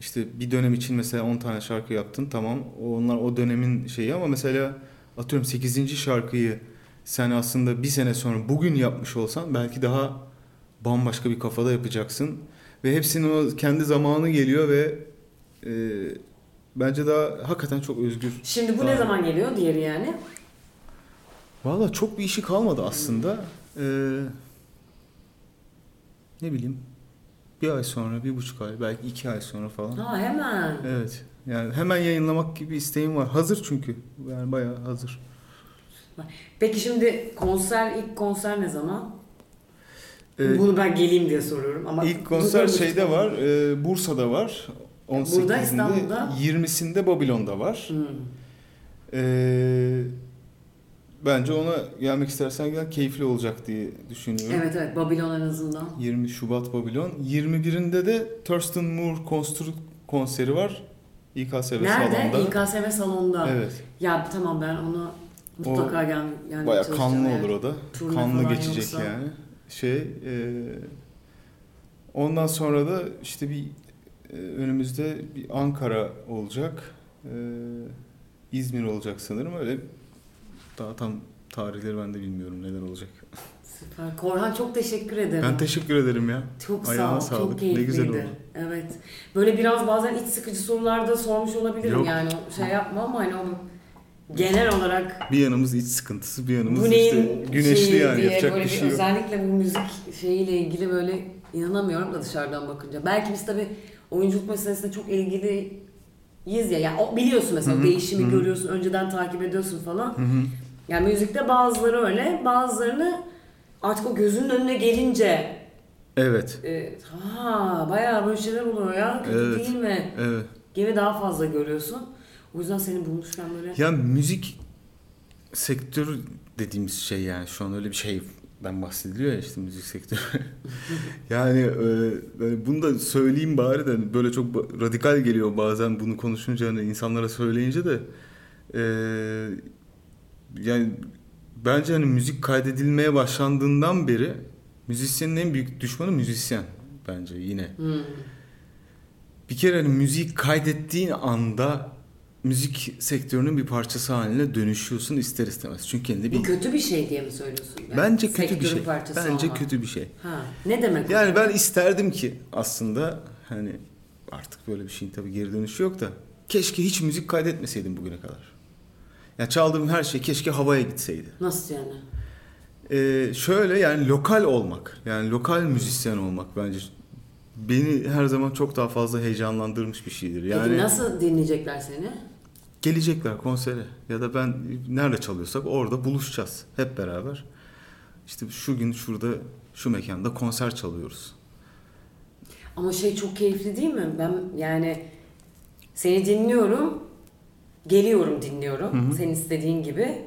işte bir dönem için mesela 10 tane şarkı yaptın tamam onlar o dönemin şeyi ama mesela atıyorum 8. şarkıyı sen aslında bir sene sonra bugün yapmış olsan belki daha bambaşka bir kafada yapacaksın ve hepsinin o kendi zamanı geliyor ve e, bence daha hakikaten çok özgür. Şimdi bu Daha- ne zaman geliyor diğeri yani? Valla çok bir işi kalmadı aslında. Ee, ne bileyim bir ay sonra, bir buçuk ay, belki iki ay sonra falan. Ha hemen. Evet. Yani hemen yayınlamak gibi isteğim var. Hazır çünkü. Yani bayağı hazır. Peki şimdi konser ilk konser ne zaman? Ee, Bunu ben geleyim diye soruyorum ama ilk konser şeyde var. e, Bursa'da var. 18'inde, Burada, İstanbul'da? 20'sinde Babilon'da var. Hmm. Ee, bence ona gelmek istersen gel keyifli olacak diye düşünüyorum. Evet evet Babylon en azından. 20 Şubat Babilon. 21'inde de Thurston Moore Construct konseri var. İKSV Nerede? salonda. İKSV salonda. Evet. Ya tamam ben ona mutlaka gel yani çalışacağım kanlı eğer. olur o da. Turne kanlı geçecek yoksa. yani. Şey e, ondan sonra da işte bir e, önümüzde bir Ankara olacak. E, İzmir olacak sanırım. Öyle daha tam tarihleri ben de bilmiyorum neden olacak. Süper. Korhan çok teşekkür ederim. Ben teşekkür ederim ya. Çok Ayağına sağ ol. sağlık. Çok Ne keyifliydi. güzel oldu. Evet. Böyle biraz bazen iç sıkıcı sorular da sormuş olabilirim Yok. yani o şey yapma ama hani o genel olarak Bir yanımız iç sıkıntısı, bir yanımız bu işte güneşli yani diye yapacak böyle bir şey yok. özellikle bu müzik şeyiyle ilgili böyle inanamıyorum da dışarıdan bakınca. Belki biz tabii oyunculuk meselesine çok ilgiliyiz ya. Yani biliyorsun mesela Hı hı, değişimi hı hı. görüyorsun, önceden takip ediyorsun falan. Hı hı. Yani müzikte bazıları öyle, bazılarını artık o gözünün önüne gelince Evet, e, ha bayağı böyle şeyler oluyor ya kötü Evet. değil mi evet. gibi daha fazla görüyorsun. O yüzden seni bulmuşken böyle Ya müzik sektörü dediğimiz şey yani şu an öyle bir şeyden bahsediliyor ya işte müzik sektörü. yani e, bunu da söyleyeyim bari de böyle çok radikal geliyor bazen bunu konuşunca hani insanlara söyleyince de e, yani bence hani müzik kaydedilmeye başlandığından beri müzisyenin en büyük düşmanı müzisyen bence yine. Hmm. Bir kere hani müzik kaydettiğin anda müzik sektörünün bir parçası haline dönüşüyorsun ister istemez. Çünkü kendi Bu bir kötü bir şey diye mi söylüyorsun? Yani bence kötü bir şey. Bence olmak. kötü bir şey. Ha. Ne demek? Yani ben isterdim ki aslında hani artık böyle bir şeyin tabii geri dönüşü yok da keşke hiç müzik kaydetmeseydim bugüne kadar. Ya çaldığım her şey keşke havaya gitseydi. Nasıl yani? Ee, şöyle yani lokal olmak, yani lokal müzisyen olmak bence beni her zaman çok daha fazla heyecanlandırmış bir şeydir. Yani Peki nasıl dinleyecekler seni? gelecekler konsere ya da ben nerede çalıyorsak orada buluşacağız hep beraber. İşte şu gün şurada şu mekanda konser çalıyoruz. Ama şey çok keyifli değil mi? Ben yani seni dinliyorum, geliyorum dinliyorum senin istediğin gibi.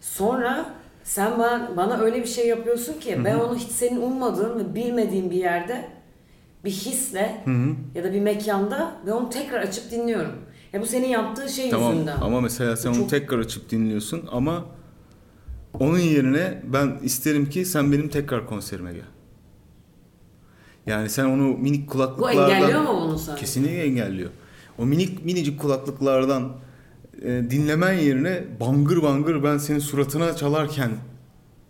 Sonra sen bana, bana öyle bir şey yapıyorsun ki ben onu hiç senin ummadığın ve bilmediğin bir yerde bir hisle ya da bir mekanda ve onu tekrar açıp dinliyorum. Ya bu senin yaptığın şey Tamam yüzünden. ama mesela sen Bu onu çok- tekrar açıp dinliyorsun ama onun yerine ben isterim ki sen benim tekrar konserime gel. Yani sen onu minik Bu kulaklıklardan... engelliyor mu bunu sana? Kesinlikle engelliyor. O minik minicik kulaklıklardan e, dinlemen yerine bangır bangır ben senin suratına çalarken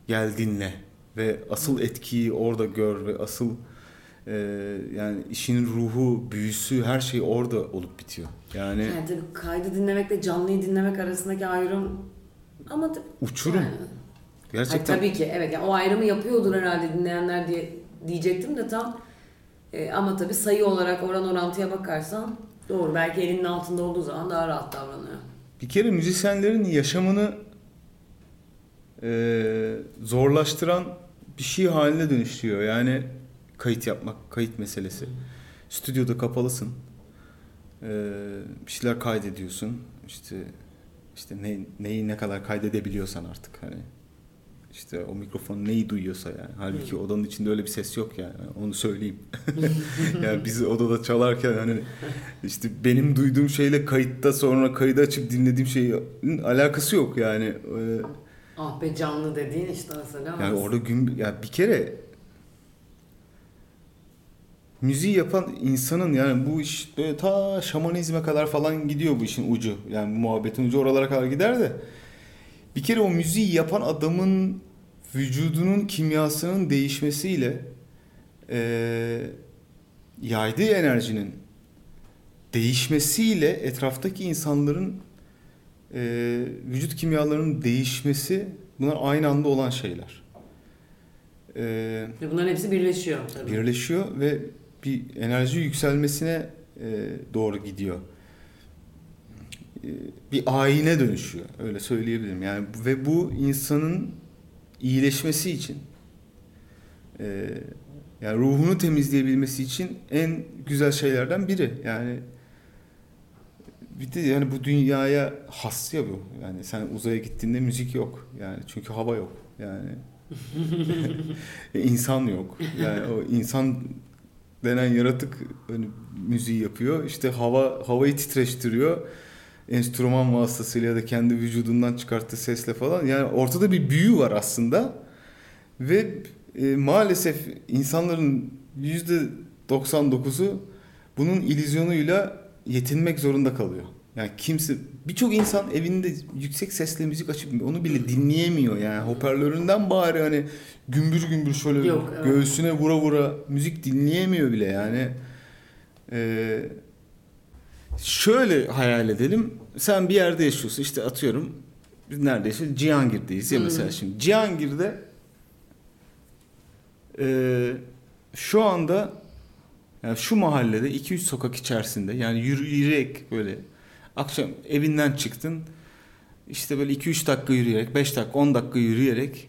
gel dinle ve asıl etkiyi orada gör ve asıl e, yani işin ruhu, büyüsü her şey orada olup bitiyor. Yani Yani tabii kaydı dinlemekle canlıyı dinlemek arasındaki ayrım ama tabii uçurum. yani- Gerçekten Ha, tabii ki evet yani o ayrımı yapıyordur herhalde dinleyenler diye diyecektim de tam E, ama tabii sayı olarak oran orantıya bakarsan doğru belki elinin altında olduğu zaman daha rahat davranıyor. Bir kere müzisyenlerin yaşamını e, zorlaştıran bir şey haline dönüşüyor. Yani kayıt yapmak, kayıt meselesi. Stüdyoda kapalısın. E, bir şeyler kaydediyorsun. İşte işte ne, neyi ne kadar kaydedebiliyorsan artık hani işte o mikrofon neyi duyuyorsa yani. Halbuki odanın içinde öyle bir ses yok yani. Onu söyleyeyim. yani biz odada çalarken hani işte benim duyduğum şeyle kayıtta sonra kaydı açıp dinlediğim şeyin alakası yok yani. Ee, Ah be canlı dediğin işte mesela. yani orada gün ya bir kere müziği yapan insanın yani bu iş böyle ta şamanizme kadar falan gidiyor bu işin ucu. Yani bu muhabbetin ucu oralara kadar gider de bir kere o müziği yapan adamın vücudunun kimyasının değişmesiyle eee yaydığı enerjinin değişmesiyle etraftaki insanların eee, vücut kimyalarının değişmesi bunlar aynı anda olan şeyler. Eee Ve bunların hepsi birleşiyor tabii. birleşiyor ve bir enerji yükselmesine e, doğru gidiyor. Bir ayine dönüşüyor. Öyle söyleyebilirim. Yani ve bu insanın iyileşmesi için e, yani ruhunu temizleyebilmesi için en güzel şeylerden biri. Yani bir de yani bu dünyaya has ya bu. Yani sen uzaya gittiğinde müzik yok. Yani çünkü hava yok. Yani insan yok. Yani o insan denen yaratık hani müziği yapıyor. İşte hava havayı titreştiriyor. Enstrüman vasıtasıyla ya da kendi vücudundan çıkarttığı sesle falan. Yani ortada bir büyü var aslında. Ve e, maalesef insanların yüzde 99'u bunun illüzyonuyla yetinmek zorunda kalıyor. Yani kimse birçok insan evinde yüksek sesle müzik açıp onu bile dinleyemiyor yani hoparlöründen bari hani gümbür gümbür şöyle Yok, evet. göğsüne vura vura müzik dinleyemiyor bile yani. Ee, şöyle hayal edelim. Sen bir yerde yaşıyorsun işte atıyorum biz nerede yaşıyoruz? Cihangir'deyiz ya Hı. mesela şimdi. Cihangir'de e, şu anda yani şu mahallede 2-3 sokak içerisinde yani yürüyerek böyle akşam evinden çıktın işte böyle 2-3 dakika yürüyerek 5 dakika 10 dakika yürüyerek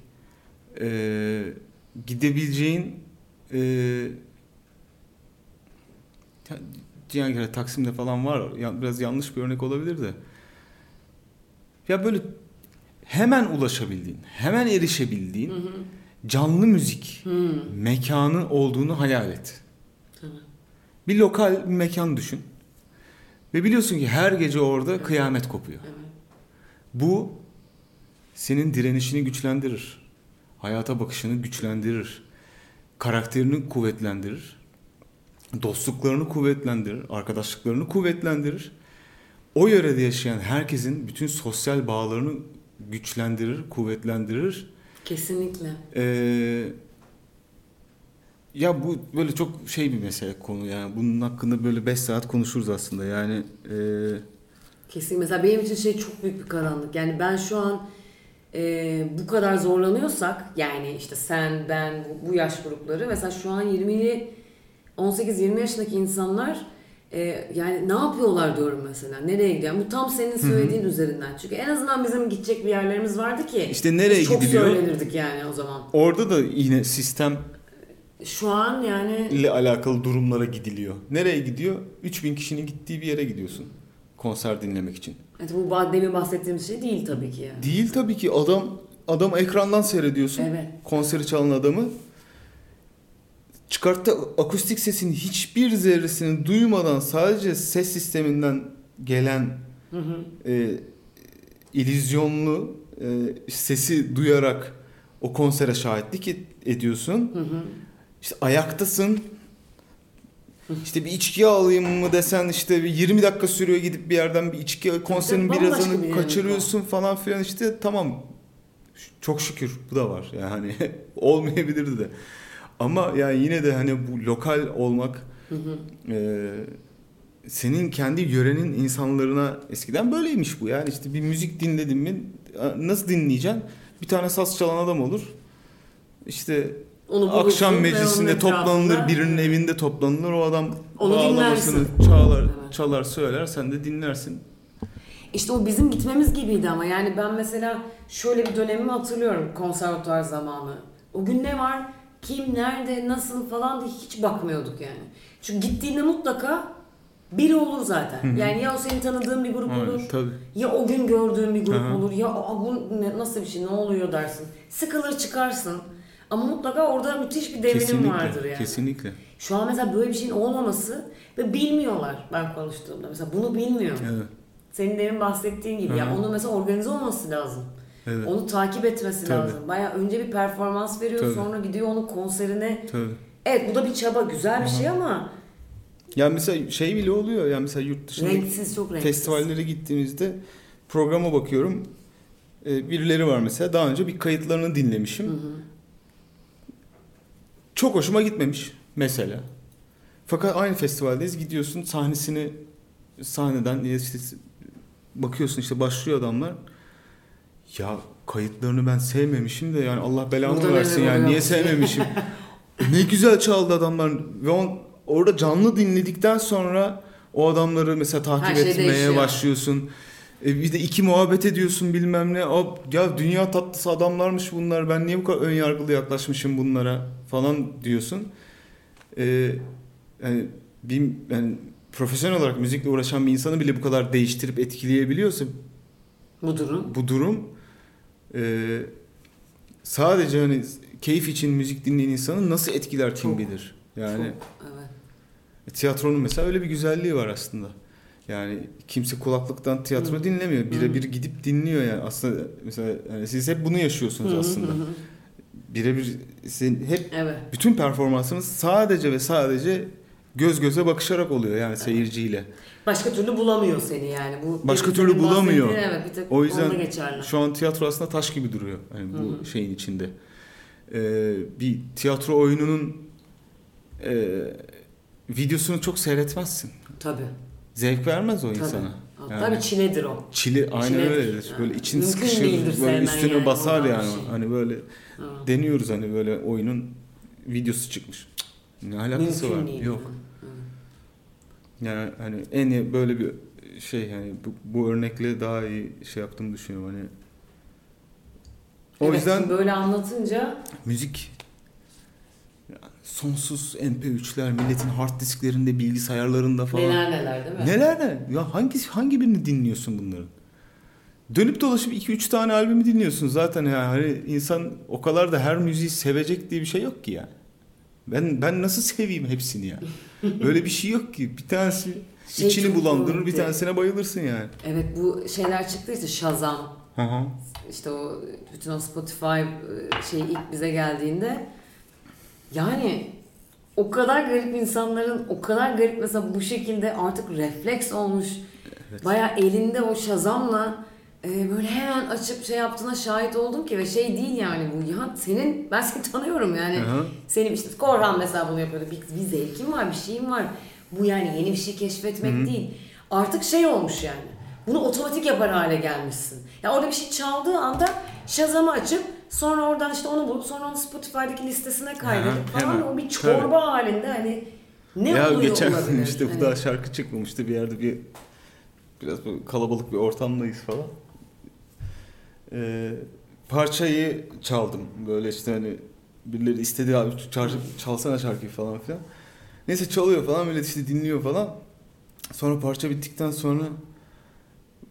e, gidebileceğin e, Cihangir'de Taksim'de falan var biraz yanlış bir örnek olabilir de Ya böyle hemen ulaşabildiğin, hemen erişebildiğin canlı müzik mekanı olduğunu hayal et. Bir lokal bir mekan düşün. Ve biliyorsun ki her gece orada kıyamet kopuyor. Bu senin direnişini güçlendirir. Hayata bakışını güçlendirir. Karakterini kuvvetlendirir. Dostluklarını kuvvetlendirir. Arkadaşlıklarını kuvvetlendirir. O yörede yaşayan herkesin bütün sosyal bağlarını güçlendirir, kuvvetlendirir. Kesinlikle. Ee, ya bu böyle çok şey bir mesele konu yani. Bunun hakkında böyle 5 saat konuşuruz aslında. Yani e, Kesin. Mesela benim için şey çok büyük bir karanlık. Yani ben şu an e, bu kadar zorlanıyorsak yani işte sen, ben, bu, bu yaş grupları mesela şu an 20'li 18-20 yaşındaki insanlar e, yani ne yapıyorlar diyorum mesela. Nereye gidiyor? Bu tam senin söylediğin üzerinden. Çünkü en azından bizim gidecek bir yerlerimiz vardı ki. İşte nereye çok gidiliyor? söylenirdik yani o zaman. orada da yine sistemle Şu an yani alakalı durumlara gidiliyor. Nereye gidiyor? 3000 kişinin gittiği bir yere gidiyorsun. Konser dinlemek için. evet, bu demin bahsettiğimiz şey değil tabii ki yani. Değil tabii ki adam adam ekrandan seyrediyorsun. Evet. Konseri çalan adamı. Çıkarttığı akustik sesin hiçbir zerresini duymadan sadece ses sisteminden gelen Hı hı. e, illüzyonlu e, sesi duyarak o konsere şahitlik et- ediyorsun. Hı hı. İşte ayaktasın. İşte bir içki alayım mı desen işte bir 20 dakika sürüyor gidip bir yerden bir içki konserin bir birazını dinamik kaçırıyorsun falan filan işte tamam çok şükür bu da var yani olmayabilirdi de ama yani yine de hani bu lokal olmak Hı hı. e, senin kendi yörenin insanlarına eskiden böyleymiş bu yani işte bir müzik dinledin mi nasıl dinleyeceksin? Bir tane saz çalan adam olur. İşte Onu akşam meclisinde toplanılır birinin evinde toplanılır. O adam Onu bağlamasını çalar Evet. çalar söyler sen de dinlersin. İşte o bizim gitmemiz gibiydi ama. Yani ben mesela şöyle bir dönemimi hatırlıyorum konservatuar zamanı. O gün ne var, kim, nerede, nasıl falan diye hiç bakmıyorduk yani. Çünkü gittiğinde mutlaka biri olur zaten. Yani ya o senin tanıdığın bir grup Aynen, olur, tabii. ya o gün gördüğün bir grup olur, ya "Aa, bu ne, nasıl bir şey, ne oluyor dersin. Sıkılır çıkarsın. Ama mutlaka orada müthiş bir devinim kesinlikle vardır yani. kesinlikle Şu an mesela böyle bir şeyin olmaması ve bilmiyorlar ben konuştuğumda. Mesela bunu bilmiyor. evet Senin demin bahsettiğin gibi. Ya Hı hı. onun mesela organize olması lazım. Evet Onu takip etmesi Tabii. lazım. Baya önce bir performans veriyor Tabii. sonra gidiyor onun konserine. tabii Evet bu da bir çaba güzel bir hı. şey ama ya mesela şey bile oluyor ya mesela yurt dışında renksiz çok renksiz. festivallere gittiğimizde programa bakıyorum Ee, birileri var mesela daha önce bir kayıtlarını dinlemişim Hı hı. çok hoşuma gitmemiş mesela. Fakat aynı festivaldeyiz gidiyorsun sahnesini sahneden işte bakıyorsun işte başlıyor adamlar. Ya kayıtlarını ben sevmemişim de yani Allah belamı Burada versin yani niye oluyor? sevmemişim. ne güzel çaldı adamlar ve on, orada canlı dinledikten sonra o adamları mesela takip şey etmeye değişiyor. başlıyorsun. E bir de iki muhabbet ediyorsun bilmem ne. Hop, ya dünya tatlısı adamlarmış bunlar. Ben niye bu kadar ön yargılı yaklaşmışım bunlara falan diyorsun. E, yani bir yani profesyonel olarak müzikle uğraşan bir insanı bile bu kadar değiştirip etkileyebiliyorsa Bu durum. bu durum e, sadece hani keyif için müzik dinleyen insanı nasıl etkiler kim Çok, bilir. Yani Çok, evet. tiyatronun mesela öyle bir güzelliği var aslında. Yani kimse kulaklıktan tiyatro Hı. dinlemiyor. Birebir gidip dinliyor yani. Aslında mesela yani siz hep bunu yaşıyorsunuz hı aslında. Birebir sizin hep Evet. bütün performansınız sadece ve sadece göz göze bakışarak oluyor yani seyirciyle. Başka türlü bulamıyor seni yani. Bu Başka demin türlü bulamıyor. Evet bir tek O yüzden geçerli. Şu an tiyatro aslında taş gibi duruyor. Yani bu Hı hı. şeyin içinde. Ee, bir tiyatro oyununun e, videosunu çok seyretmezsin. Tabii. Zevk vermez o Tabii. insana. Tabii Yani çiledir o. çili aynen Çiledir. öyledir. Böyle Yani için mümkün sıkışır, böyle üstüne yani basar yani. bir şey. Hani böyle Ha. deniyoruz hani böyle oyunun videosu çıkmış. Ne alakası Mümkün var? değil. Yok. Hı. Yani hani en iyi böyle bir şey yani bu, bu örnekle daha iyi şey yaptığımı düşünüyorum hani. O Evet, yüzden böyle anlatınca müzik yani sonsuz MP3'ler milletin hard disklerinde, bilgisayarlarında falan. neler neler değil mi? Neler ne? Ya hangi hangi birini dinliyorsun bunların? Dönüp dolaşıp 2-3 tane albümü dinliyorsun zaten yani hani insan o kadar da her müziği sevecek diye bir şey yok ki yani. Ben ben nasıl seveyim hepsini ya? Öyle bir şey yok ki. Bir tanesi Şey içini bulandırır, bir komikti. tanesine bayılırsın yani. Evet bu şeyler çıktı işte Shazam. Hı hı. İşte o bütün o Spotify e, şey ilk bize geldiğinde yani o kadar garip insanların o kadar garip mesela bu şekilde artık refleks olmuş. Baya elinde o şazamla e, böyle hemen açıp şey yaptığına şahit oldum ki ve şey değil yani bu ya senin ben seni tanıyorum yani. Hı hı. Senin işte Korhan mesela bunu yapıyordu. Bir, bir zevkin var, bir şeyin var. Bu yani yeni bir şey keşfetmek değil. Artık şey olmuş yani. Bunu otomatik yapar hale gelmişsin. Ya orada bir şey çaldığı anda Shazam'ı açıp sonra oradan işte onu bulup sonra onu Spotify'daki listesine kaydedip falan hemen. o bir çorba halinde hani ne ya oluyor geçen olabilir? işte bu Hani- daha şarkı çıkmamıştı bir yerde bir biraz kalabalık bir ortamdayız falan. Ee, parçayı çaldım böyle işte hani birileri istedi abi çal, çalsana şarkıyı falan filan. Neyse çalıyor falan millet işte dinliyor falan. Sonra parça bittikten sonra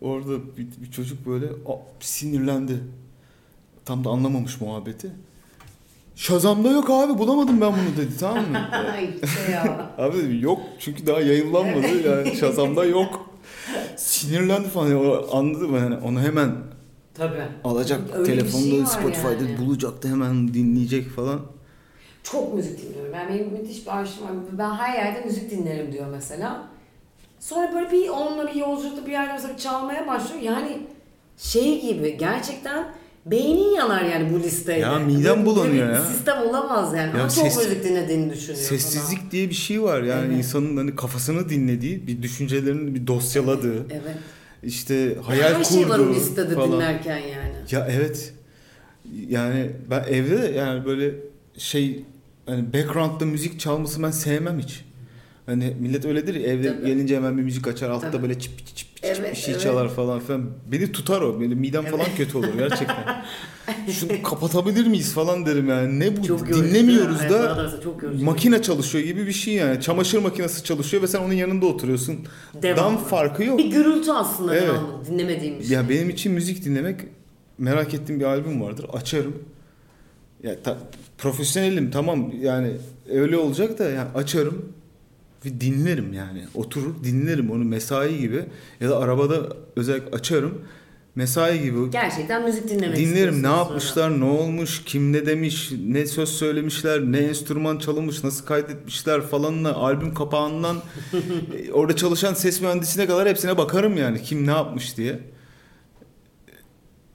orada bir, bir çocuk böyle "Aa," sinirlendi. Tam da anlamamış muhabbeti. Şazam'da yok abi bulamadım ben bunu dedi tamam mı? Abi dedim yok çünkü daha yayınlanmadı yani Shazam'da yok. Sinirlendi falan yani anladı mı yani onu hemen Tabii. alacak Öyle bir telefonda şey Spotify'da yani. bulacaktı hemen dinleyecek falan. Çok müzik dinliyorum. Yani benim müthiş bir arşivim var. Ben her yerde müzik dinlerim diyor mesela. Sonra böyle bir onunla bir yolculukta bir yerde mesela çalmaya başlıyor. Yani şey gibi gerçekten beynin yanar yani bu listeyle. Ya midem bulanıyor bir ya. Sistem olamaz yani. Ya Ama çok ses- müzik dinlediğini düşünüyor Sessizlik diye bir şey var yani Evet. insanın hani kafasını dinlediği, bir düşüncelerini bir dosyaladığı, falan. Evet. İşte hayal Her şey var o kurduğu listede falan. dinlerken yani. Ya evet. Yani ben evde de yani böyle şey hani background'da müzik çalması ben sevmem hiç. Hani millet öyledir ya evde Tabii. gelince hemen bir müzik açar altta Tabii. böyle çip çip çip Evet, bir şey evet. çalar falan filan. Beni tutar o. Benim midem falan kötü olur gerçekten. Şunu kapatabilir miyiz falan derim yani. Ne bu? Çok. Dinlemiyoruz da çok makine çalışıyor gibi bir şey yani. Çamaşır makinesi çalışıyor ve sen onun yanında oturuyorsun. Devamlı. Dan farkı yok. Bir gürültü aslında Evet. devamlı. Dinlemediğim bir şey. Ya benim için müzik dinlemek merak ettiğim bir albüm vardır. Açarım. Ya ta- profesyonelim tamam yani öyle olacak da yani açarım ve dinlerim yani. Oturur dinlerim onu mesai gibi ya da arabada özellikle açarım. Mesai gibi Gerçekten müzik dinlemek dinlerim ne istiyorsun sonra. yapmışlar, ne olmuş, kim ne demiş, ne söz söylemişler, ne enstrüman çalınmış, nasıl kaydetmişler falanla albüm kapağından e, orada çalışan ses mühendisine kadar hepsine bakarım yani kim ne yapmış diye.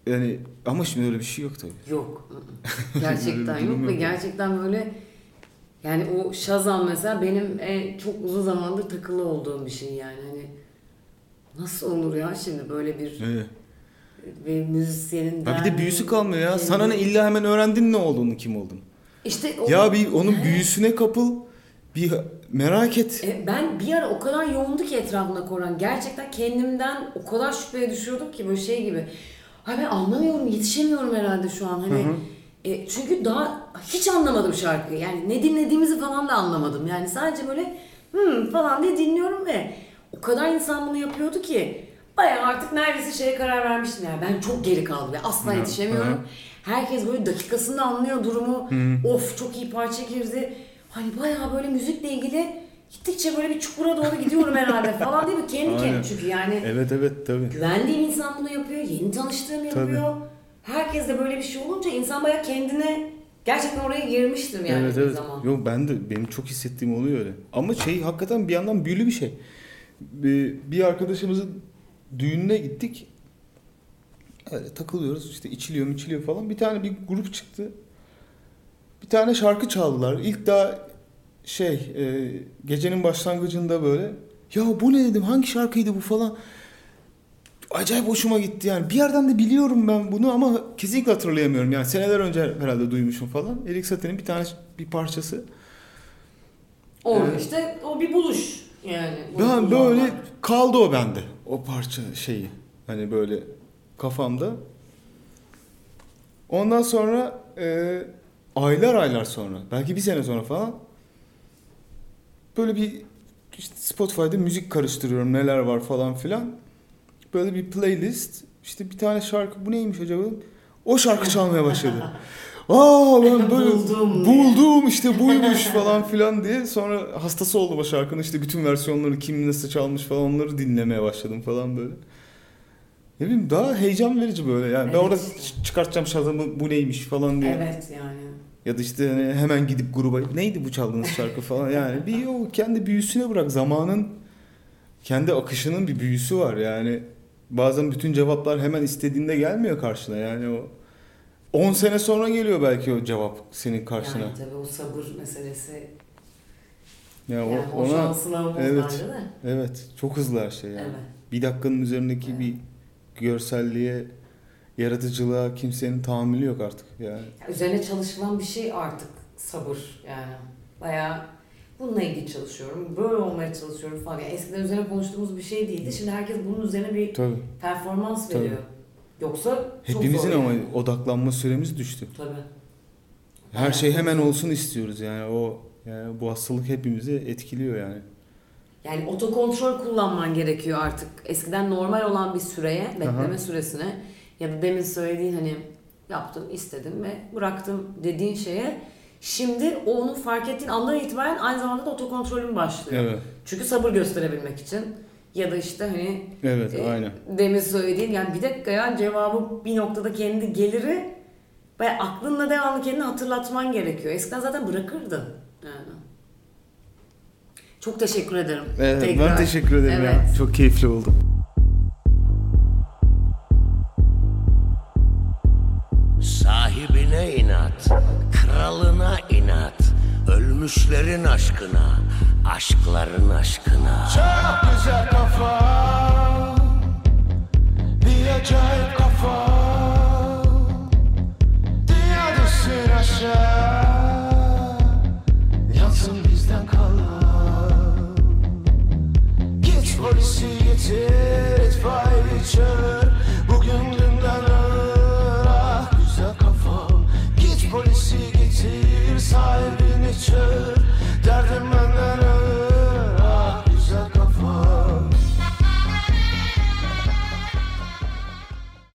Yani ama şimdi öyle bir şey yok tabii. Yok. Gerçekten yok ve gerçekten böyle yani o Shazam mesela benim e, çok uzun zamandır takılı olduğum bir şey yani hani nasıl olur ya şimdi böyle bir Evet. Bir müzisyenin Ya bir de büyüsü kalmıyor ya. Sana ne illa hemen öğrendin ne olduğunu, kim olduğunu. İşte o- Ya bir onun büyüsüne kapıl. Bir merak et. E, ben bir ara o kadar yoğundu ki etrafımda Koran. Gerçekten kendimden o kadar şüpheye düşüyordum ki böyle şey gibi. Ay ben anlamıyorum, yetişemiyorum herhalde şu an. Hani e, çünkü daha hiç anlamadım şarkıyı. Yani ne dinlediğimizi falan da anlamadım. Yani sadece böyle hmm falan diye dinliyorum ve o kadar insan bunu yapıyordu ki bayağı artık neredeyse şeye karar vermiştim. Yani ben çok geri kaldım ve asla Hı, yetişemiyorum. hı. Herkes böyle dakikasında anlıyor durumu. Of çok iyi parça girdi. Hani bayağı böyle müzikle ilgili gittikçe böyle bir çukura doğru gidiyorum herhalde falan değil mi? Kendi Aynen. kendine çünkü yani Evet evet tabii. güvendiğim insan bunu yapıyor, yeni tanıştığım yapıyor. Herkes de böyle bir şey olunca insan bayağı kendine gerçekten oraya girmiştim yani evet bir evet. zaman. Yok ben de benim çok hissettiğim oluyor öyle. Ama şey hakikaten bir yandan büyülü bir şey. Bir, bir arkadaşımızın düğününe gittik. Öyle takılıyoruz işte içiliyor içiliyor falan. Bir tane bir grup çıktı. Bir tane şarkı çaldılar. İlk daha şey e, gecenin başlangıcında böyle ya bu ne dedim hangi şarkıydı bu falan. Acayip hoşuma gitti yani. Bir yerden de biliyorum ben bunu ama kesinlikle hatırlayamıyorum. Yani seneler önce herhalde duymuşum falan. Erik Satie'nin bir tane bir parçası. Orada Evet. işte o bir buluş yani. Ben böyle kaldı o bende. O parça şeyi. Hani böyle kafamda. Ondan sonra e, aylar aylar sonra belki bir sene sonra falan böyle bir işte Spotify'da müzik karıştırıyorum neler var falan filan. Böyle bir playlist İşte bir tane şarkı bu neymiş acaba? O şarkı çalmaya başladı. Aa ben böyle Buldum buldum işte buymuş falan filan diye sonra hastası oldum o şarkının işte bütün versiyonları kim nasıl çalmış falan onları dinlemeye başladım falan böyle. Ne bileyim daha heyecan verici böyle yani. Ben Evet orada işte. ç- çıkartacağım şazamı bu neymiş falan diye. Evet yani. Ya da işte hani hemen gidip gruba neydi bu çaldığınız şarkı falan yani bir o kendi büyüsüne bırak zamanın kendi akışının bir büyüsü var yani bazen bütün cevaplar hemen istediğinde gelmiyor karşına yani o 10 sene sonra geliyor belki o cevap senin karşına. Yani tabii o sabır meselesi. Yani, Yani o, ona şansın olmaz evet. evet çok hızlı her şey yani. Evet. Bir dakikanın üzerindeki Evet. bir görselliğe, yaratıcılığa kimsenin tahammülü yok artık yani. Ya Üzerine çalışılan bir şey artık sabır yani. Bayağı bununla ilgili çalışıyorum, böyle olmaya çalışıyorum falan. Yani eskiden üzerine konuştuğumuz bir şey değildi. Şimdi herkes bunun üzerine bir Tabii. performans Tabii. veriyor. Yoksa Hepimizin ama yani. odaklanma süremiz düştü. Tabii. Her Aynen. şey hemen olsun istiyoruz yani o yani bu hastalık hepimizi etkiliyor yani. Yani otokontrol kullanman gerekiyor artık. Eskiden normal olan bir süreye, bekleme Aha. süresine ya da demin söylediğin hani yaptım, istedim ve bıraktım dediğin şeye şimdi onu fark ettiğin andan itibaren aynı zamanda da otokontrolün başlıyor. Evet. Çünkü sabır gösterebilmek için ya da işte hani Evet, e, aynen. demin söylediğin yani bir dakika ya cevabı bir noktada kendi geliri ve aklınla devamlı kendini hatırlatman gerekiyor. Eskiden zaten bırakırdın. Yani. Çok teşekkür ederim. Evet, ben teşekkür ederim ya. Evet. Çok keyifli oldu. Sahibine inat, kralına inat, ölmüşlerin aşkına, aşkların aşkına. Çok güzel kafa Bir acayip kafa. Dünya düşsün aşağı Yansın bizden kalan. Git polisi getir itfaiye çağır ah